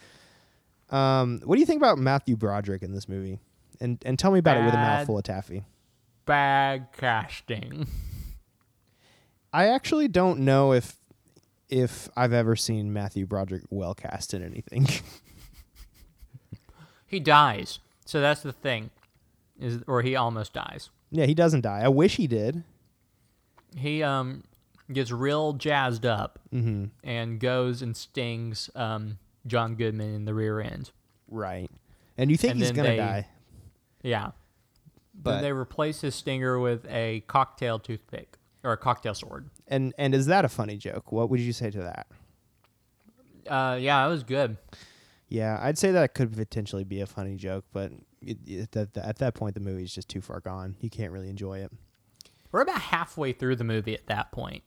Um, what do you think about Matthew Broderick in this movie? And and tell me about it with a Bad. mouthful of taffy. Bad casting. I actually don't know if if I've ever seen Matthew Broderick well cast in anything. he dies. So that's the thing. Is or he almost dies. yeah, he doesn't die. I wish he did. He um gets real jazzed up Mm-hmm. and goes and stings um John Goodman in the rear end. Right. And you think And he's gonna they- die? Yeah. But- then they replace his stinger with a cocktail toothpick or a cocktail sword. And and is that a funny joke? What would you say to that? Uh, yeah, it was good. Yeah, I'd say that could potentially be a funny joke, but it, it, at, at that point, the movie's just too far gone. You can't really enjoy it. We're about halfway through the movie at that point.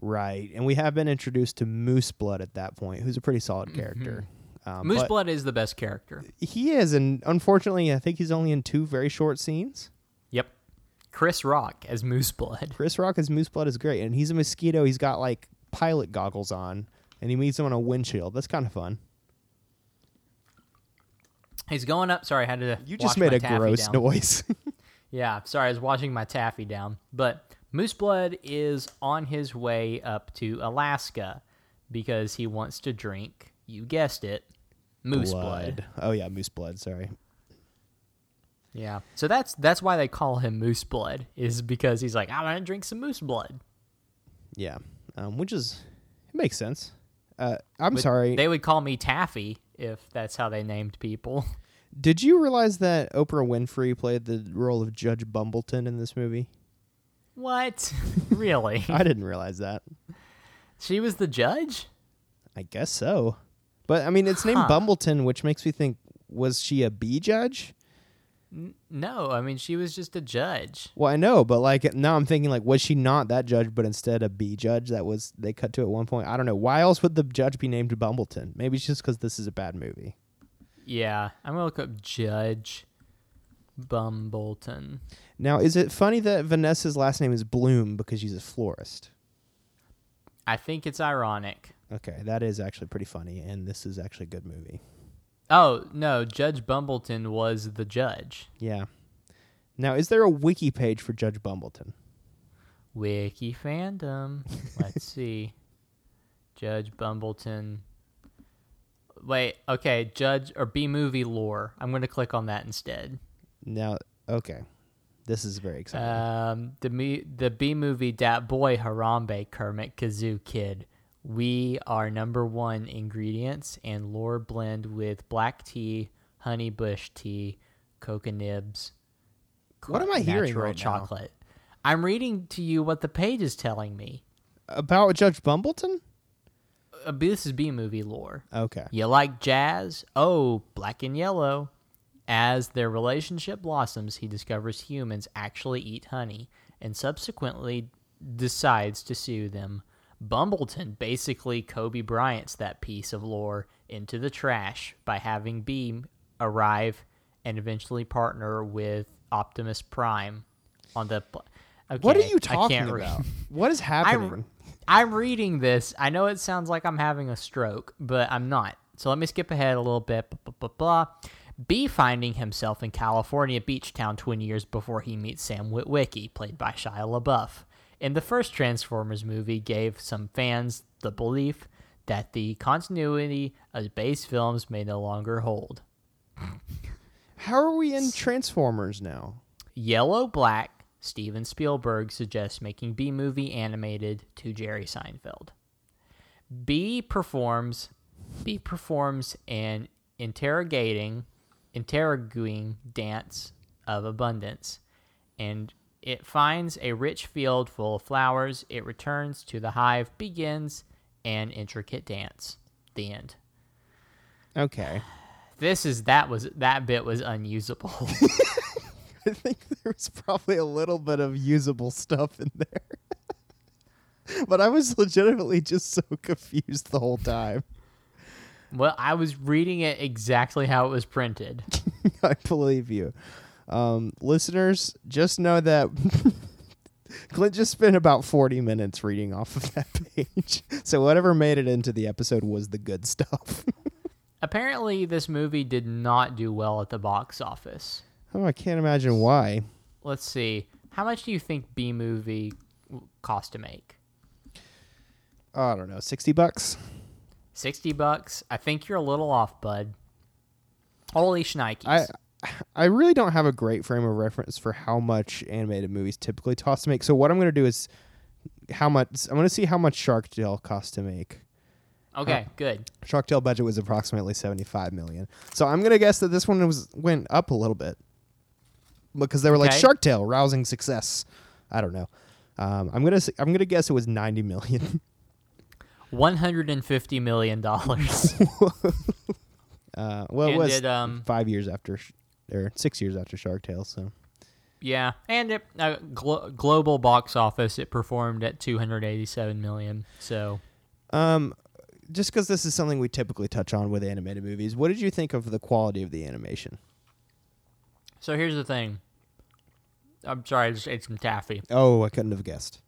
Right. And we have been introduced to Moose Blood at that point, who's a pretty solid character. Um, Moose Blood is the best character. He is, and unfortunately, I think he's only in two very short scenes. Yep. Chris Rock as Moose Blood. Chris Rock as Moose Blood is great, and he's a mosquito. He's got like pilot goggles on, and he meets him on a windshield. That's kind of fun. He's going up. Sorry, I had to. You just made my a taffy gross down. noise. Yeah, sorry, I was washing my taffy down. But Moose Blood is on his way up to Alaska because he wants to drink, you guessed it, moose blood. Oh yeah, Moose Blood. Sorry. Yeah. So that's that's why they call him Moose Blood is because he's like, I want to drink some moose blood. Yeah, um, which is it makes sense. Uh, I'm sorry. They would call me Taffy if that's how they named people. Did you realize that Oprah Winfrey played the role of Judge Bumbleton in this movie? What? really? I didn't realize that. she was the judge? I guess so. But I mean, it's named Huh. Bumbleton, which makes me think was she a bee judge? No, I mean she was just a judge. Well, I know, but like now I'm thinking like was she not that judge but instead a B judge that was they cut to at one point? I don't know. Why else would the judge be named Bumbleton? Maybe it's just cuz this is a bad movie. Yeah, I'm gonna look up Judge Bumbleton. Now, is it funny that Vanessa's last name is Bloom because she's a florist? I think it's ironic. Okay, that is actually pretty funny and this is actually a good movie. Oh no, Judge Bumbleton was the judge. Yeah. Now, is there a wiki page for Judge Bumbleton? Wiki fandom. Let's see. Judge Bumbleton. Wait, okay, Judge or B movie lore. I'm gonna click on that instead. Now, okay. This is very exciting. Um, the me the B movie Dat Boy Harambe Kermit Kazoo Kid. We are number one ingredients and lore blend with black tea, honey bush tea, coca nibs. What am I hearing right now? chocolate. I'm reading to you what the page is telling me. About Judge Bumbleton? Uh, this is B movie lore. Okay. You like jazz? Oh, black and yellow. As their relationship blossoms, he discovers humans actually eat honey and subsequently decides to sue them. Bumbleton basically Kobe Bryant's that piece of lore into the trash by having Beam arrive and eventually partner with Optimus Prime on the. pl- Okay, What are you talking about? What is happening? I'm, I'm reading this. I know it sounds like I'm having a stroke, but I'm not. So let me skip ahead a little bit. Blah, blah, blah, blah. B finding himself in California beach town 20 years before he meets Sam Witwicky, played by Shia LaBeouf. In the first Transformers movie, gave some fans the belief that the continuity of Bay's films may no longer hold. How are we in Transformers now? Yellow Black, Steven Spielberg suggests making B movie animated to Jerry Seinfeld. B performs B performs an interrogating interrogating dance of abundance and It finds a rich field full of flowers. It returns to the hive, begins an intricate dance. The end. Okay. This is that was that bit was unusable. I think there was probably a little bit of usable stuff in there. but I was legitimately just so confused the whole time. well, I was reading it exactly how it was printed. I believe you. Um, listeners, just know that Clint just spent about 40 minutes reading off of that page. So whatever made it into the episode was the good stuff. Apparently, this movie did not do well at the box office. oh, I can't imagine why. Let's see. How much do you think B movie cost to make? I don't know, 60 bucks? 60 bucks. I think you're a little off, bud. Holy shnikes. I I really don't have a great frame of reference for how much animated movies typically cost to make. So what I'm going to do is how much I'm going to see how much Shark Tale cost to make. okay, good. Shark Tale budget was approximately 75 million. So I'm going to guess that this one was went up a little bit. Because they were like Shark Tale rousing success. I don't know. Um, I'm going to I'm going to guess it was 90 million. $150 million. uh, well, it was it, um, 5 years after or 6 years after Shark Tale, so yeah. And it, uh, glo- global box office, it performed at 287 million. So, Um, just because this is something we typically touch on with animated movies, what did you think of the quality of the animation? so here's the thing. I'm sorry, I just ate some taffy. Oh, I couldn't have guessed.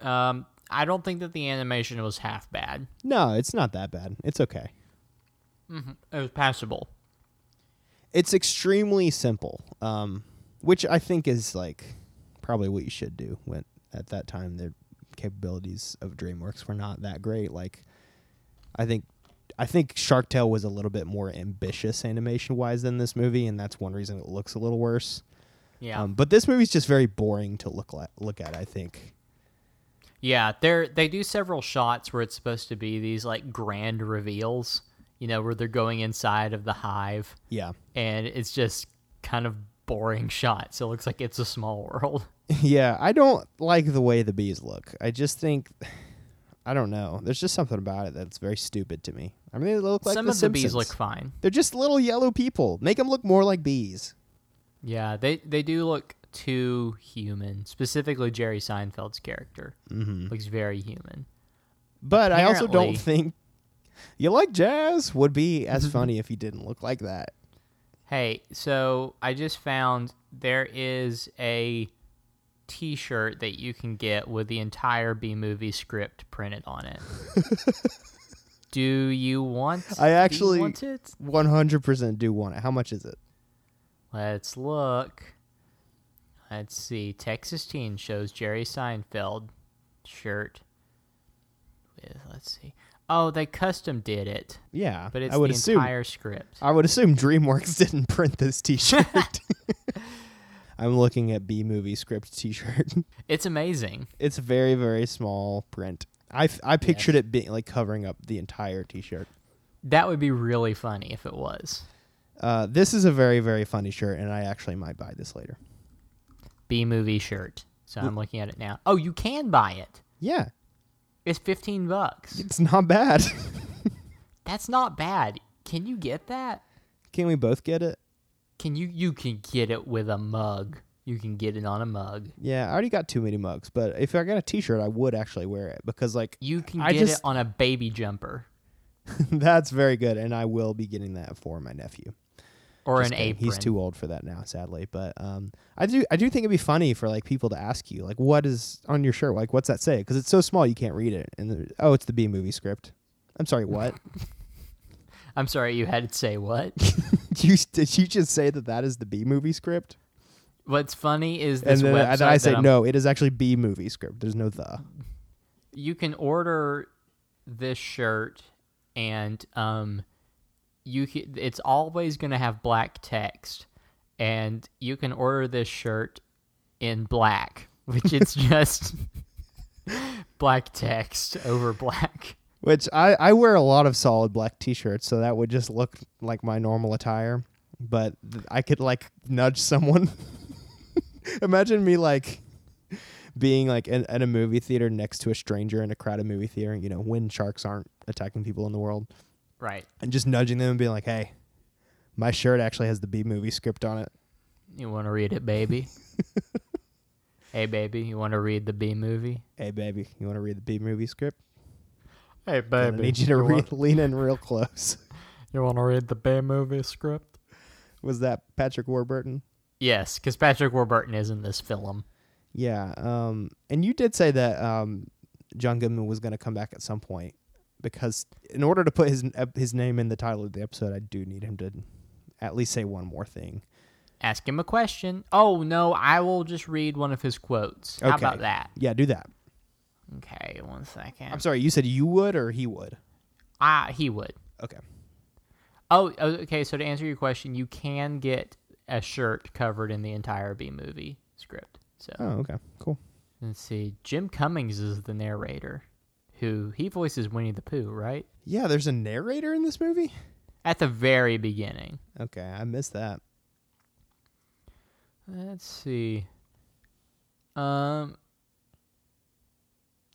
Um, I don't think that the animation was half bad. No, it's not that bad. It's okay. It was passable. It's extremely simple, um, which I think is like probably what you should do. When at that time the capabilities of DreamWorks were not that great. Like, I think. I think Shark Tale was a little bit more ambitious animation wise than this movie, and that's one reason it looks a little worse. Yeah. Um, but this movie's just very boring to look at. Look at, I think. Yeah, they they do several shots where it's supposed to be these like grand reveals, you know, where they're going inside of the hive, Yeah. and it's just kind of boring shots. It looks like it's a small world. Yeah, I don't like the way the bees look. I just think I don't know. There's just something about it that's very stupid to me. I mean, they look like Some the of the bees look fine. They're just little yellow people. Make them look more like bees. Yeah, they they do look too human. Specifically, Jerry Seinfeld's character Mm-hmm. looks very human. But I also don't think you like jazz would be as funny if he didn't look like that. Hey, so I just found there is a T-shirt that you can get with the entire B movie script printed on it. do you want? I actually- want it. 100% do want it. How much is it? Let's look. Let's see. Texas Teen shows Jerry Seinfeld shirt. With let's see. Oh, they custom did it, Yeah, but it's I would the assume entire script. I would assume DreamWorks didn't print this T-shirt. I'm looking at B movie script T-shirt. It's amazing. It's very very small print. I, f- I pictured it being like covering up the entire T-shirt. That would be really funny if it was. Uh, this is a very very funny shirt, and I actually might buy this later. B movie shirt. So I'm looking at it now. Oh, you can buy it. Yeah, It's 15 bucks. it's not bad. That's not bad. Can you get that? Can we both get it? Can you you can get it with a mug. You can get it on a mug. Yeah, I already got too many mugs, but if I got a T-shirt, I would actually wear it because like You can I get just- it on a baby jumper that's very good, and I will be getting that for my nephew. Or Just an kidding. apron. He's too old for that now, sadly. But um, I do I do think it'd be funny for like people to ask you like, what is on your shirt? Like, what's that say? Because it's so small you can't read it. And the, oh, it's the B movie script. I'm sorry, what? I'm sorry, you had to say what? you did you just say that that is the B movie script? What's funny is And then, website and then I say no, it is actually B movie script. There's no the. you can order this shirt and um you it's always going to have black text and you can order this shirt in black which it's just black text over black Which I I wear a lot of solid black T-shirts, so that would just look like my normal attire. But th- I could like nudge someone Imagine me like being like in, in a movie theater next to a stranger in a crowded movie theater. You know, when sharks aren't attacking people in the world, Right. and just nudging them and being like, "Hey, my shirt actually has the B movie script on it." You want to read it, baby? hey, baby, you want to read the B movie? Hey, baby, you want to read the B movie script? Hey, baby. I need you to read, lean in real close. you want to read the B movie script? Was that Patrick Warburton? Yes, because Patrick Warburton is in this film. Yeah. Um, and you did say that um, John Goodman was going to come back at some point because in order to put his his name in the title of the episode, I do need him to at least say one more thing. Ask him a question. Oh, no, I will just read one of his quotes. How about that? Yeah, do that. Okay, one second. I'm sorry, you said you would or he would. Ah, he would. Okay. Oh, oh, okay. So to answer your question, you can get a shirt covered in the entire B movie script. So Oh, okay. Cool. let's see. Jim Cummings is the narrator, who he voices Winnie the Pooh, right? Yeah, there's a narrator in this movie? At the very beginning. Okay, I missed that. Let's see. Um.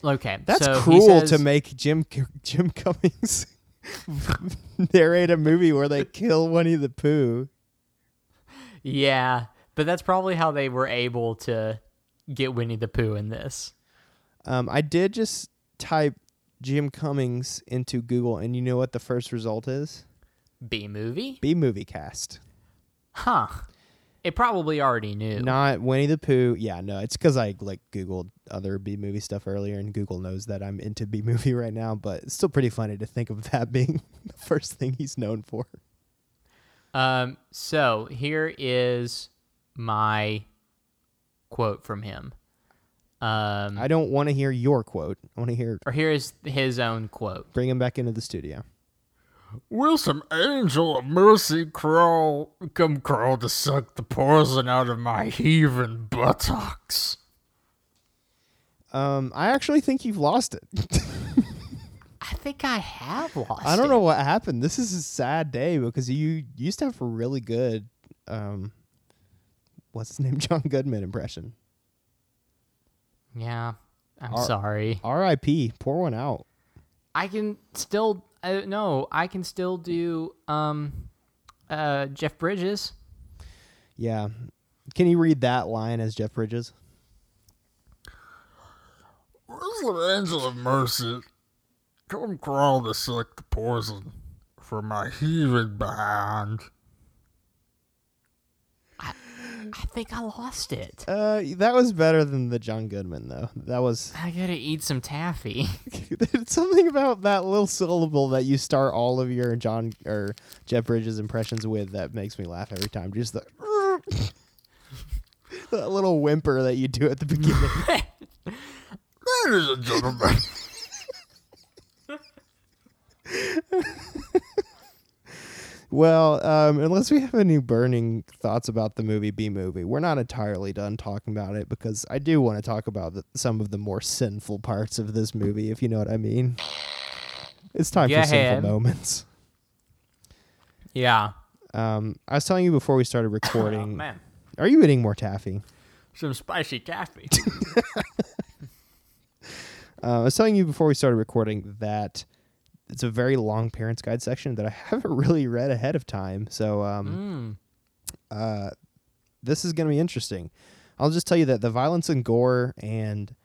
Okay, That's so cruel to make Jim Jim Cummings narrate a movie where they kill Winnie the Pooh. Yeah, but that's probably how they were able to get Winnie the Pooh in this. Um, I did just type Jim Cummings into Google, and you know what the first result is? B movie? B movie cast. Huh. It probably already knew. Not Winnie the Pooh. Yeah, no, it's because I like Googled other B movie stuff earlier, and Google knows that I'm into B movie right now. But it's still pretty funny to think of that being the first thing he's known for. Um, so here is my quote from him. Um, I don't want to hear your quote. I want to hear. or here is his own quote. Bring him back into the studio. Will some angel of mercy crawl, come crawl to suck the poison out of my heaving buttocks? Um, I actually think you've lost it. I think I have lost. I don't it. know what happened. This is a sad day because you used to have a really good, um, what's his name, John Goodman impression. Yeah, I'm Ar- sorry. R.I.P. Pour one out. I can still uh, no. I can still do um, uh, Jeff Bridges. Yeah. Can you read that line as Jeff Bridges? Where's the angel of mercy come crawl to suck the poison from my heaving behind? I think I lost it. Uh, that was better than the John Goodman though. That was I gotta eat some taffy. there's something about that little syllable that you start all of your John or Jeff Bridges impressions with that makes me laugh every time. Just the that little whimper that you do at the beginning. Ladies and gentlemen, Well, um, unless we have any burning thoughts about the movie B movie, we're not entirely done talking about it because I do want to talk about the, some of the more sinful parts of this movie, if you know what I mean. It's time for sinful moments. yeah. Um, I was telling you before we started recording. Oh recording. man, are you eating more taffy? some spicy taffy. Uh, I was telling you before we started recording that it's a very long parents guide section that I haven't really read ahead of time. So um, mm. uh, this is going to be interesting. I'll just tell you that the violence and gore and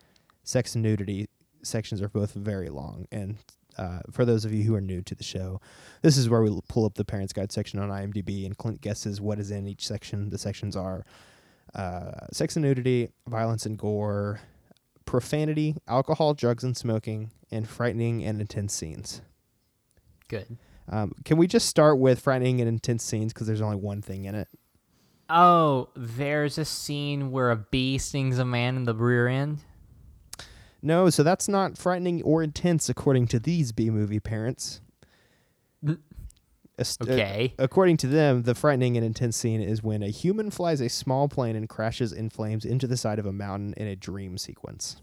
sex and nudity sections are both very long. And uh, for those of you who are new to the show, this is where we pull up the parents guide section on IMDb, and Clint guesses what is in each section. The sections are uh, sex and nudity, violence and gore, profanity, alcohol, drugs, and smoking, and frightening and intense scenes. Good. Um, can we just start with frightening and intense scenes because there's only one thing in it? Oh, there's a scene where a bee stings a man in the rear end. No, so that's not frightening or intense according to these B movie parents. Uh, Okay. according to them, the frightening and intense scene is when a human flies a small plane and crashes in flames into the side of a mountain in a dream sequence.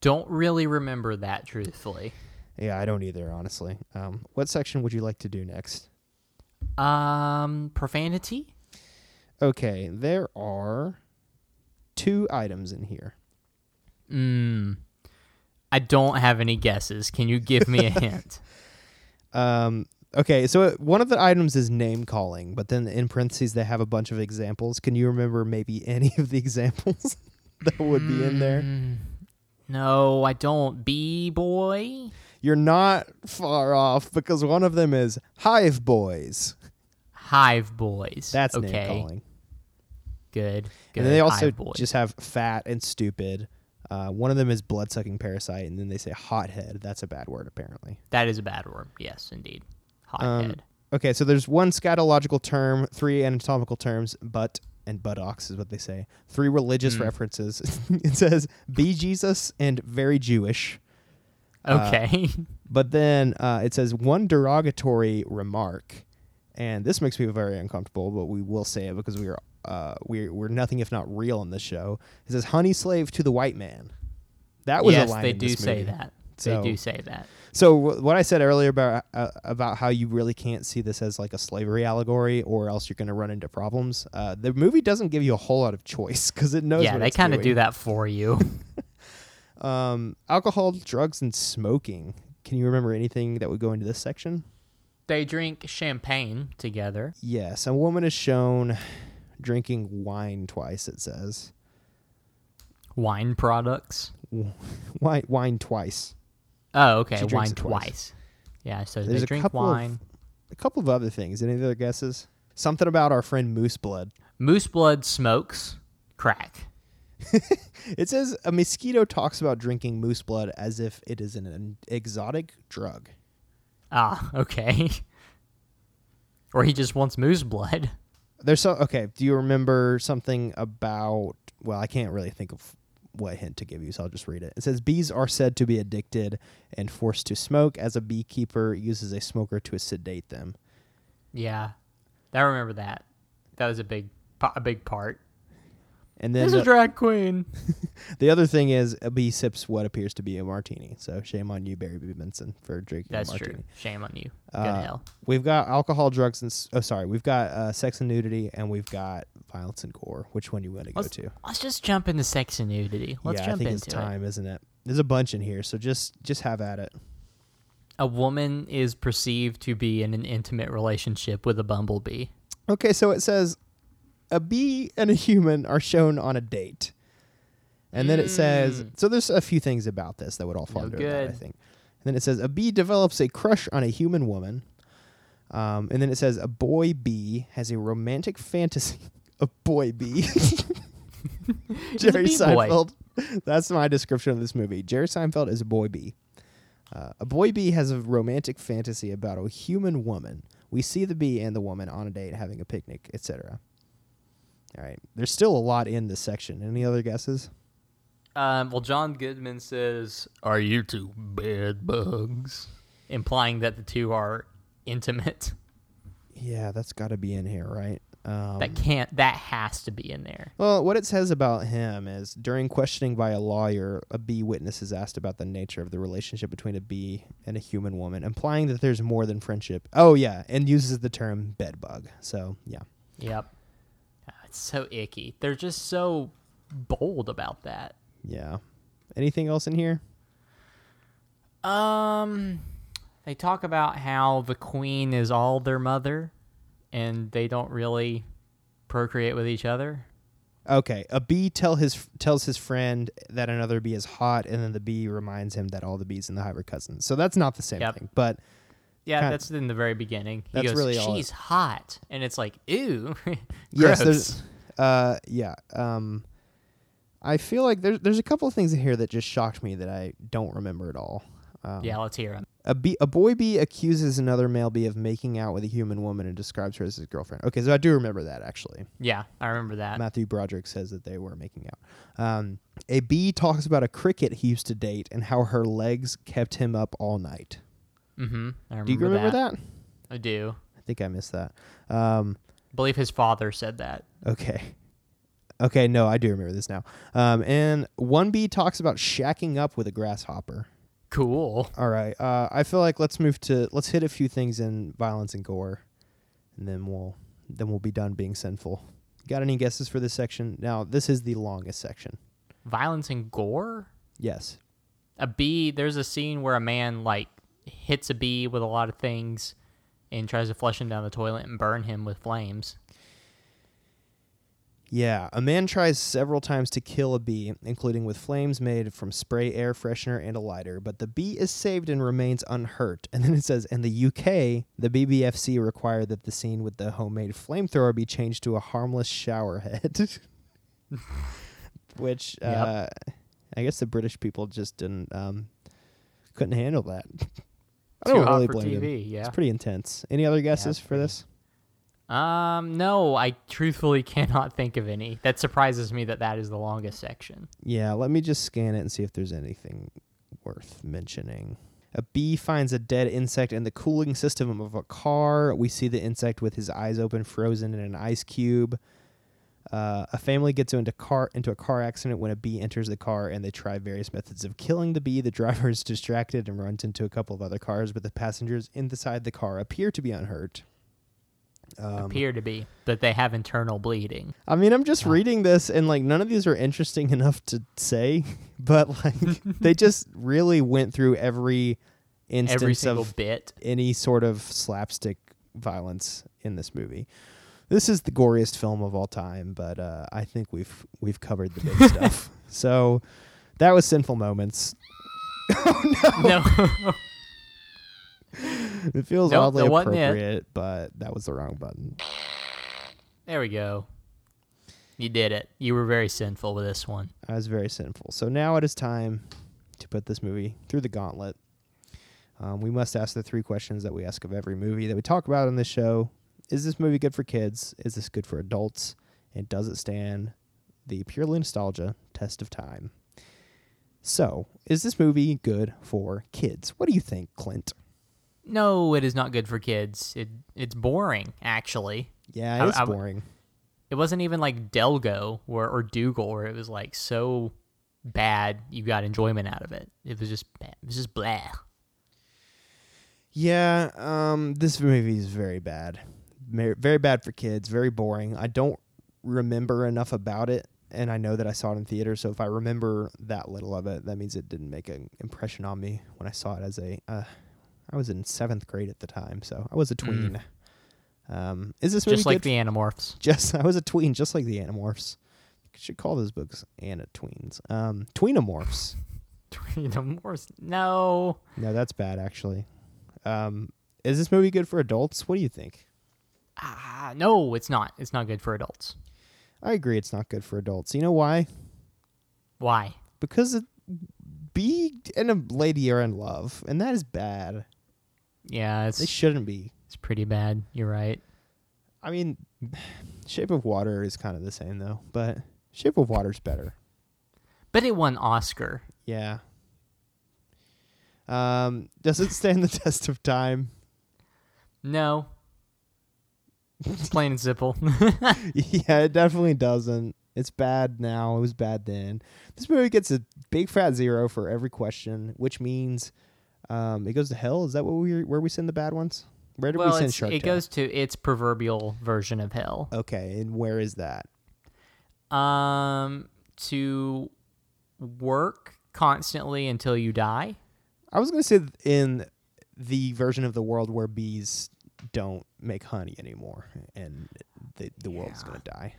Don't really remember that truthfully. Yeah, I don't either, honestly. Um, what section would you like to do next? Um, profanity. Okay, there are two items in here. Mm. I don't have any guesses. Can you give me a hint? Um, okay, so one of the items is name calling, but then in parentheses they have a bunch of examples. Can you remember maybe any of the examples that would be in there? Mm, No, I don't. B boy. You're not far off because one of them is Hive Boys. Hive boys. That's okay. name calling. Good. Good. And then they also just have fat and stupid. Uh, one of them is blood sucking parasite, and then they say hothead. That's a bad word, apparently. that is a bad word. Yes, indeed. Um, Hothead. Okay, so there's one scatological term, three anatomical terms, butt and buttocks is what they say. Three religious Hmm. references. it says be Jesus and very Jewish. Uh, okay. But then uh, it says one derogatory remark, and this makes people very uncomfortable. But we will say it because we are uh, we're we're nothing if not real in this show. It says honey slave to the white man. That was yes, a line Yes, they do say that. So- they do say that. So wh- what I said earlier about uh, about how you really can't see this as like a slavery allegory, or else you're going to run into problems. Uh, the movie doesn't give you a whole lot of choice because it knows. Yeah, they kind of do that for you. Um, alcohol, drugs, and smoking. Can you remember anything that would go into this section? they drink champagne together. Yes, a woman is shown drinking wine twice. It says Wine products. wine, wine twice. Oh, okay. Wine twice. twice. Yeah, so There's they a drink couple of- wine. A couple of other things. Any other guesses? Something about our friend Moose Blood. Moose blood smokes crack. It says a mosquito talks about drinking moose blood as if it is an exotic drug. Ah, okay. or he just wants moose blood. There's so okay. Do you remember something about? Well, I can't really think of what hint to give you, so I'll just read it. It says bees are said to be addicted and forced to smoke, as a beekeeper uses a smoker to sedate them. Yeah, I remember that. That was a big, a big part. And then This the, is drag queen. the other thing is a bee sips what appears to be a martini. So shame on you, Barry B. Benson, for drinking That's a martini. true. Shame on you. Go Uh, hell. We've got alcohol, drugs, and s- oh, sorry, we've got uh, sex and nudity, and we've got violence and gore. Which one do you want to go Let's, to? let's just jump into sex and nudity. Let's yeah, jump I think into it's it. time, isn't it? There's a bunch in here, so just just have at it. A woman is perceived to be in an intimate relationship with a bumblebee. Okay, so it says a bee and a human are shown on a date. And then it says Mm. so there's a few things about this that would all fall No under that, I good. think. And then it says a bee develops a crush on a human woman. Um, and then it says a boy bee has a romantic fantasy. A boy bee. He's a Jerry bee boy. Seinfeld. That's my description of this movie. Jerry Seinfeld is a boy bee. Uh, a boy bee has a romantic fantasy about a human woman. We see the bee and the woman on a date having a picnic, etc. All right. There's still a lot in this section. Any other guesses? Um, well, John Goodman says, Are you two bed bugs? implying that the two are intimate. Yeah, that's got to be in here, right? Um, that can't. That has to be in there. Well, what it says about him is during questioning by a lawyer, a bee witness is asked about the nature of the relationship between a bee and a human woman, implying that there's more than friendship. Oh, yeah, and uses the term bedbug. So, yeah. Yep. It's so icky. They're just so bold about that. Yeah. Anything else in here? Um, they talk about how the queen is all their mother, and they don't really procreate with each other. Okay, a bee tell his tells his friend that another bee is hot, and then the bee reminds him that all the bees in the hive are cousins. So that's not the same Yep. thing, but Yeah, Kinda- that's in the very beginning. He That's goes, really all it- She's hot, and it's like, ew. yes, there's uh yeah um I feel like there's there's a couple of things in here that just shocked me that I don't remember at all. Um, yeah, let's hear him. A bee, a boy bee accuses another male bee of making out with a human woman and describes her as his girlfriend. Okay, so I do remember that actually. Yeah, I remember that. Matthew Broderick says that they were making out. Um, a bee talks about a cricket he used to date and how her legs kept him up all night. Mm-hmm. I remember Do you remember that? I do. I think I missed that. Um, I believe his father said that. okay. Okay, no, I do remember this now. Um, and one bee talks about shacking up with a grasshopper. Cool. All right. Uh, I feel like let's move to let's hit a few things in violence and gore, and then we'll then we'll be done being sinful. Got any guesses for this section? Now, this is the longest section. Violence and gore. Yes. A bee. There's a scene where a man like hits a bee with a lot of things and tries to flush him down the toilet and burn him with flames. Yeah, a man tries several times to kill a bee, including with flames made from spray air freshener and a lighter, but the bee is saved and remains unhurt. And then it says, in the UK, the BBFC required that the scene with the homemade flamethrower be changed to a harmless shower head. Which, Yep. uh, I guess the British people just didn't, um, couldn't handle that. I don't really blame. TV. Yeah. It's pretty intense. Any other guesses it's for this? Um, no, I truthfully cannot think of any. That surprises me that that is the longest section. Yeah, let me just scan it and see if there's anything worth mentioning. A bee finds a dead insect in the cooling system of a car. We see the insect with his eyes open, frozen in an ice cube. Uh, a family gets into car into a car accident when a bee enters the car, and they try various methods of killing the bee. The driver is distracted and runs into a couple of other cars, but the passengers inside the car appear to be unhurt. Um, Appear to be, but they have internal bleeding. I mean, I'm just reading this and like none of these are interesting enough to say, but like they just really went through every instance Every of bit. any sort of slapstick violence in this movie. This is the goriest film of all time, but uh, I think we've we've covered the big stuff. So that was sinful moments. oh No. No. It feels Nope, oddly that it. appropriate, but that was the wrong button. there we go. You did it. You were very sinful with this one. I was very sinful. So now it is time to put this movie through the gauntlet. Um, we must ask the three questions that we ask of every movie that we talk about on this show. Is this movie good for kids? Is this good for adults? And does it stand the purely nostalgia test of time? So, is this movie good for kids? What do you think, Clint? No, it is not good for kids. It it's boring, actually. Yeah, it's boring. It wasn't even like Delgo or, or Doogal where it was like so bad you got enjoyment out of it. It was just. It was just blah. Yeah, um, this movie is very bad. Very bad for kids. Very boring. I don't remember enough about it, and I know that I saw it in theater. So if I remember that little of it, that means it didn't make an impression on me when I saw it as a. Uh, I was in seventh grade at the time, so I was a tween. Um, is this movie Just like good the Animorphs. just I was a tween, just like the Animorphs. Should call those books Anatweens. Um, Tweenomorphs. Animorphs. No. No, that's bad actually. Um, is this movie good for adults? What do you think? Ah, no, it's not. It's not good for adults. I agree it's not good for adults. You know why? Why? Because it, B and a lady are in love, and that is bad. Yeah, They shouldn't be. it's pretty bad. You're right. I mean, Shape of Water is kind of the same though, but Shape of Water's better. But it won Oscar. Yeah. Um, does it stand the test of time? No. It's plain and simple. yeah, it definitely doesn't. It's bad now. It was bad then. This movie gets a big fat zero for every question, which means um, it goes to hell. Is that what we where we send the bad ones? Where did well, we send Shark it goes to its proverbial version of hell. Okay, and where is that? Um, to work constantly until you die. I was gonna say in the version of the world where bees don't make honey anymore, and the the world's gonna die.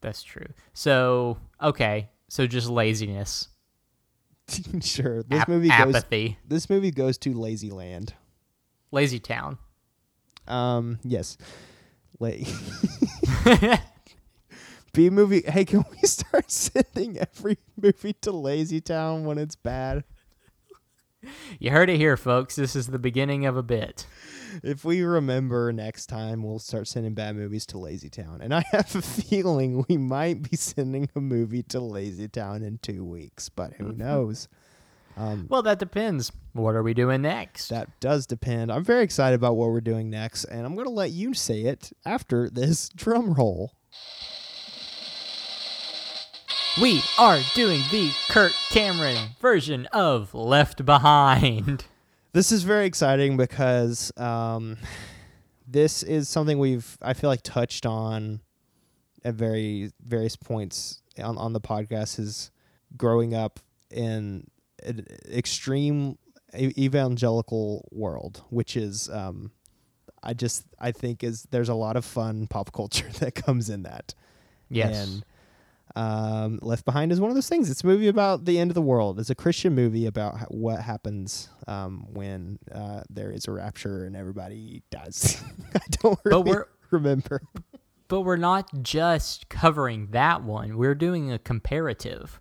That's true. So okay, so just laziness, sure, this Ap- movie goes. apathy, This movie goes to Lazy Land. lazy town. Um, yes, La- B movie. Hey, can we start sending every movie to Lazy Town when it's bad? You heard it here, folks. This is the beginning of a bit. If we remember next time, we'll start sending bad movies to Lazy Town. And I have a feeling we might be sending a movie to Lazy Town in two weeks, but who knows? Um, Well, that depends. What are we doing next? that does depend. I'm very excited about what we're doing next, and I'm going to let you say it after this drum roll. We are doing the Kirk Cameron version of Left Behind. This is very exciting because um, this is something we've I feel like touched on at very various points on on the podcast is growing up in an extreme evangelical world, which is um, I just I think is there's a lot of fun pop culture that comes in that. Yes. And um, Left Behind is one of those things. It's a movie about the end of the world. It's a Christian movie about what happens um, when uh, there is a rapture and everybody dies. I don't really we're- remember. But we're not just covering that one. We're doing a comparative.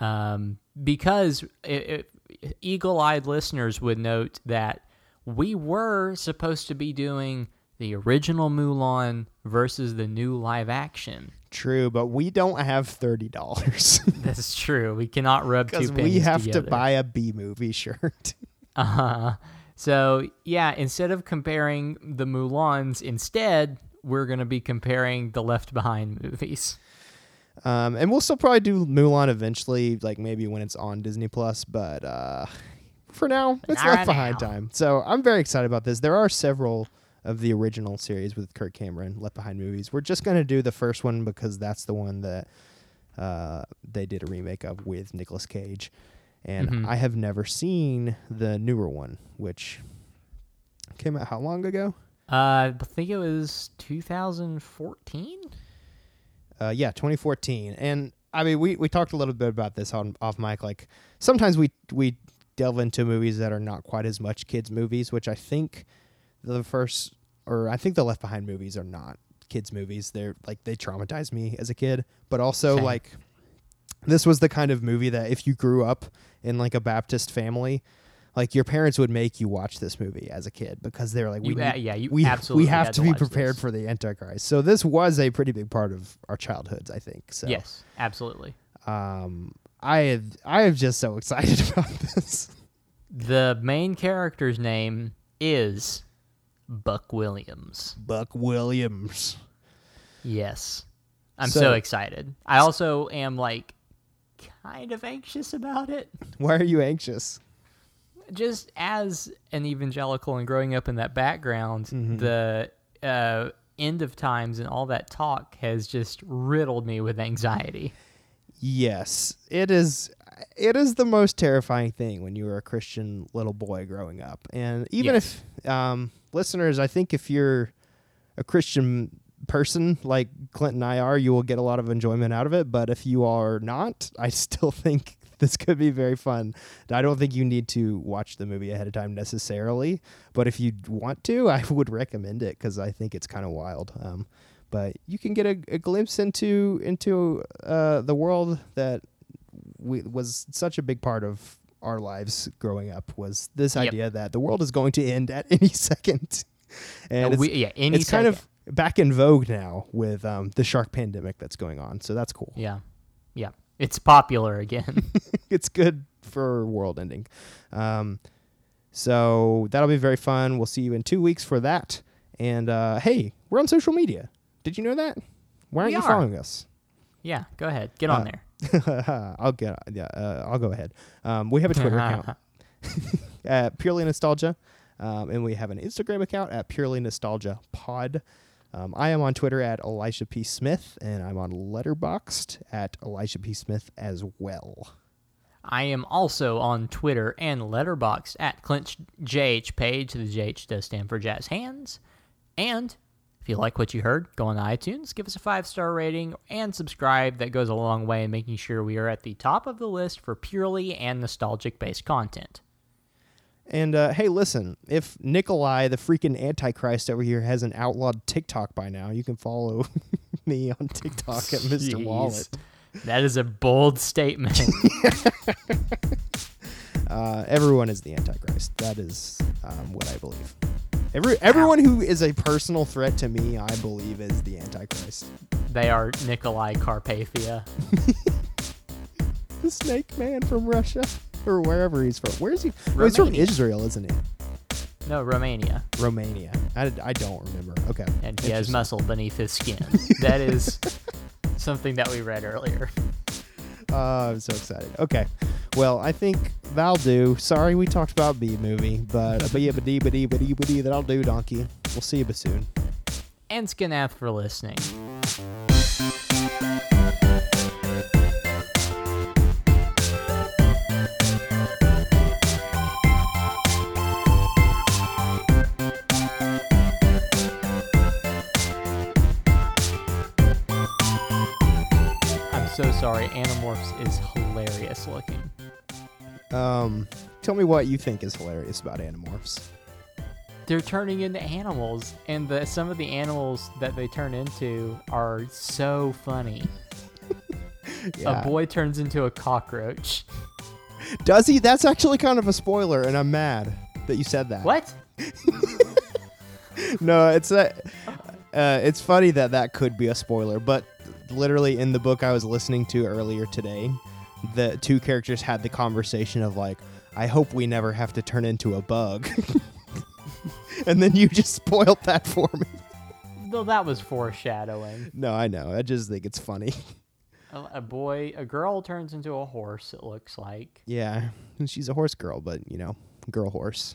Um, because it, it, eagle-eyed listeners would note that we were supposed to be doing the original Mulan versus the new live action. True, but we don't have thirty dollars That's true. We cannot rub two pennies we have together. to buy a B movie shirt. Uh-huh. So yeah, instead of comparing the Mulans, instead we're gonna be comparing the Left Behind movies. Um, and we'll still probably do Mulan eventually, like maybe when it's on Disney Plus. But uh, for now, it's Not left right behind now. time. So I'm very excited about this. There are several of the original series with Kirk Cameron Left Behind movies. We're just gonna do the first one because that's the one that uh, they did a remake of with Nicolas Cage, and Mhm. I have never seen the newer one, which came out how long ago? Uh, I think it was 2014. Uh, yeah, 2014. And I mean, we, we talked a little bit about this on off mic. Like sometimes we we delve into movies that are not quite as much kids movies, which I think the first or I think the Left Behind movies are not kids movies. They're like they traumatized me as a kid, but also Same. like this was the kind of movie that if you grew up in like a Baptist family. Like your parents would make you watch this movie as a kid because they were like, You- we uh, yeah, you we absolutely we have to to be prepared this. for the Antichrist. So this was a pretty big part of our childhoods, I think. So Yes, absolutely. um, I have, I am just so excited about this. The main character's name is Buck Williams. Buck Williams. Yes. I'm So- so, excited. I also am like kind of anxious about it. Why are you anxious? Just as an evangelical and growing up in that background, Mm-hmm. the uh, end of times and all that talk has just riddled me with anxiety. Yes, it is. It is the most terrifying thing when you were a Christian little boy growing up, and even Yes. if um, listeners, I think if you're a Christian person like Clint and I are, you will get a lot of enjoyment out of it. But if you are not, I still think this could be very fun. I don't think you need to watch the movie ahead of time necessarily, but if you want to, I would recommend it because I think it's kind of wild. Um, but you can get a, a glimpse into into uh, the world that we, was such a big part of our lives growing up. Was this Yep. idea that the world is going to end at any second, and it's, we- yeah, any it's kind of back in vogue now with um, the shark pandemic that's going on. So that's cool. Yeah. Yeah. It's popular again. it's good for world ending. Um, so that'll be very fun. We'll see you in two weeks for that. And uh, hey, we're on social media. Did you know that? Why aren't We you are. following us? yeah. Go ahead. Get on Uh, there. I'll get yeah. Uh, I'll go ahead. Um, we have a Twitter account at Purely Nostalgia, um, and we have an Instagram account at Purely Nostalgia Pod. Um, I am on Twitter at Elisha P Smith, and I'm on Letterboxd at Elisha P Smith as well. I am also on Twitter and Letterboxd at Clint JH Page. The JH does stand for Jazz Hands. And if you like what you heard, go on iTunes, give us a five star rating, and subscribe. That goes a long way in making sure we are at the top of the list for purely and nostalgic based content. And uh, hey, listen, if Nicolae, the freaking Antichrist over here, hasn't outlawed TikTok by now, you can follow me on TikTok at Mr. Wallet. That is a bold statement. Uh, everyone is the Antichrist. That is um, what I believe. Every everyone who is a personal threat to me, I believe, is the Antichrist. they are Nicolae Carpathia. The Snake Man from Russia or wherever he's from. Where is he? Oh, he's from Israel, isn't he? No, Romania. Romania. I, I don't remember. Okay. And he has muscle beneath his skin. that is something that we read earlier. Uh, I'm so excited. Okay. Well, I think that'll do. Sorry we talked about B movie, but but yeah, but dee but dee but dee but dee that'll do, donkey. We'll see you soon. And Skinath for listening. So sorry. Animorphs is hilarious looking. Um, tell me what you think is hilarious about Animorphs. They're turning into animals, and the some of the animals that they turn into are so funny. Yeah. A boy turns into a cockroach. Does he? That's actually kind of a spoiler, and I'm mad that you said that. What? no, it's a, uh, it's funny that that could be a spoiler, but literally in the book I was listening to earlier today, the two characters had the conversation of like, I hope we never have to turn into a bug. and then you just spoiled that for me. Though that was foreshadowing. No, I know. I just think it's funny. A, a boy, a girl turns into a horse. It looks like. yeah, she's a horse girl, but you know, girl horse.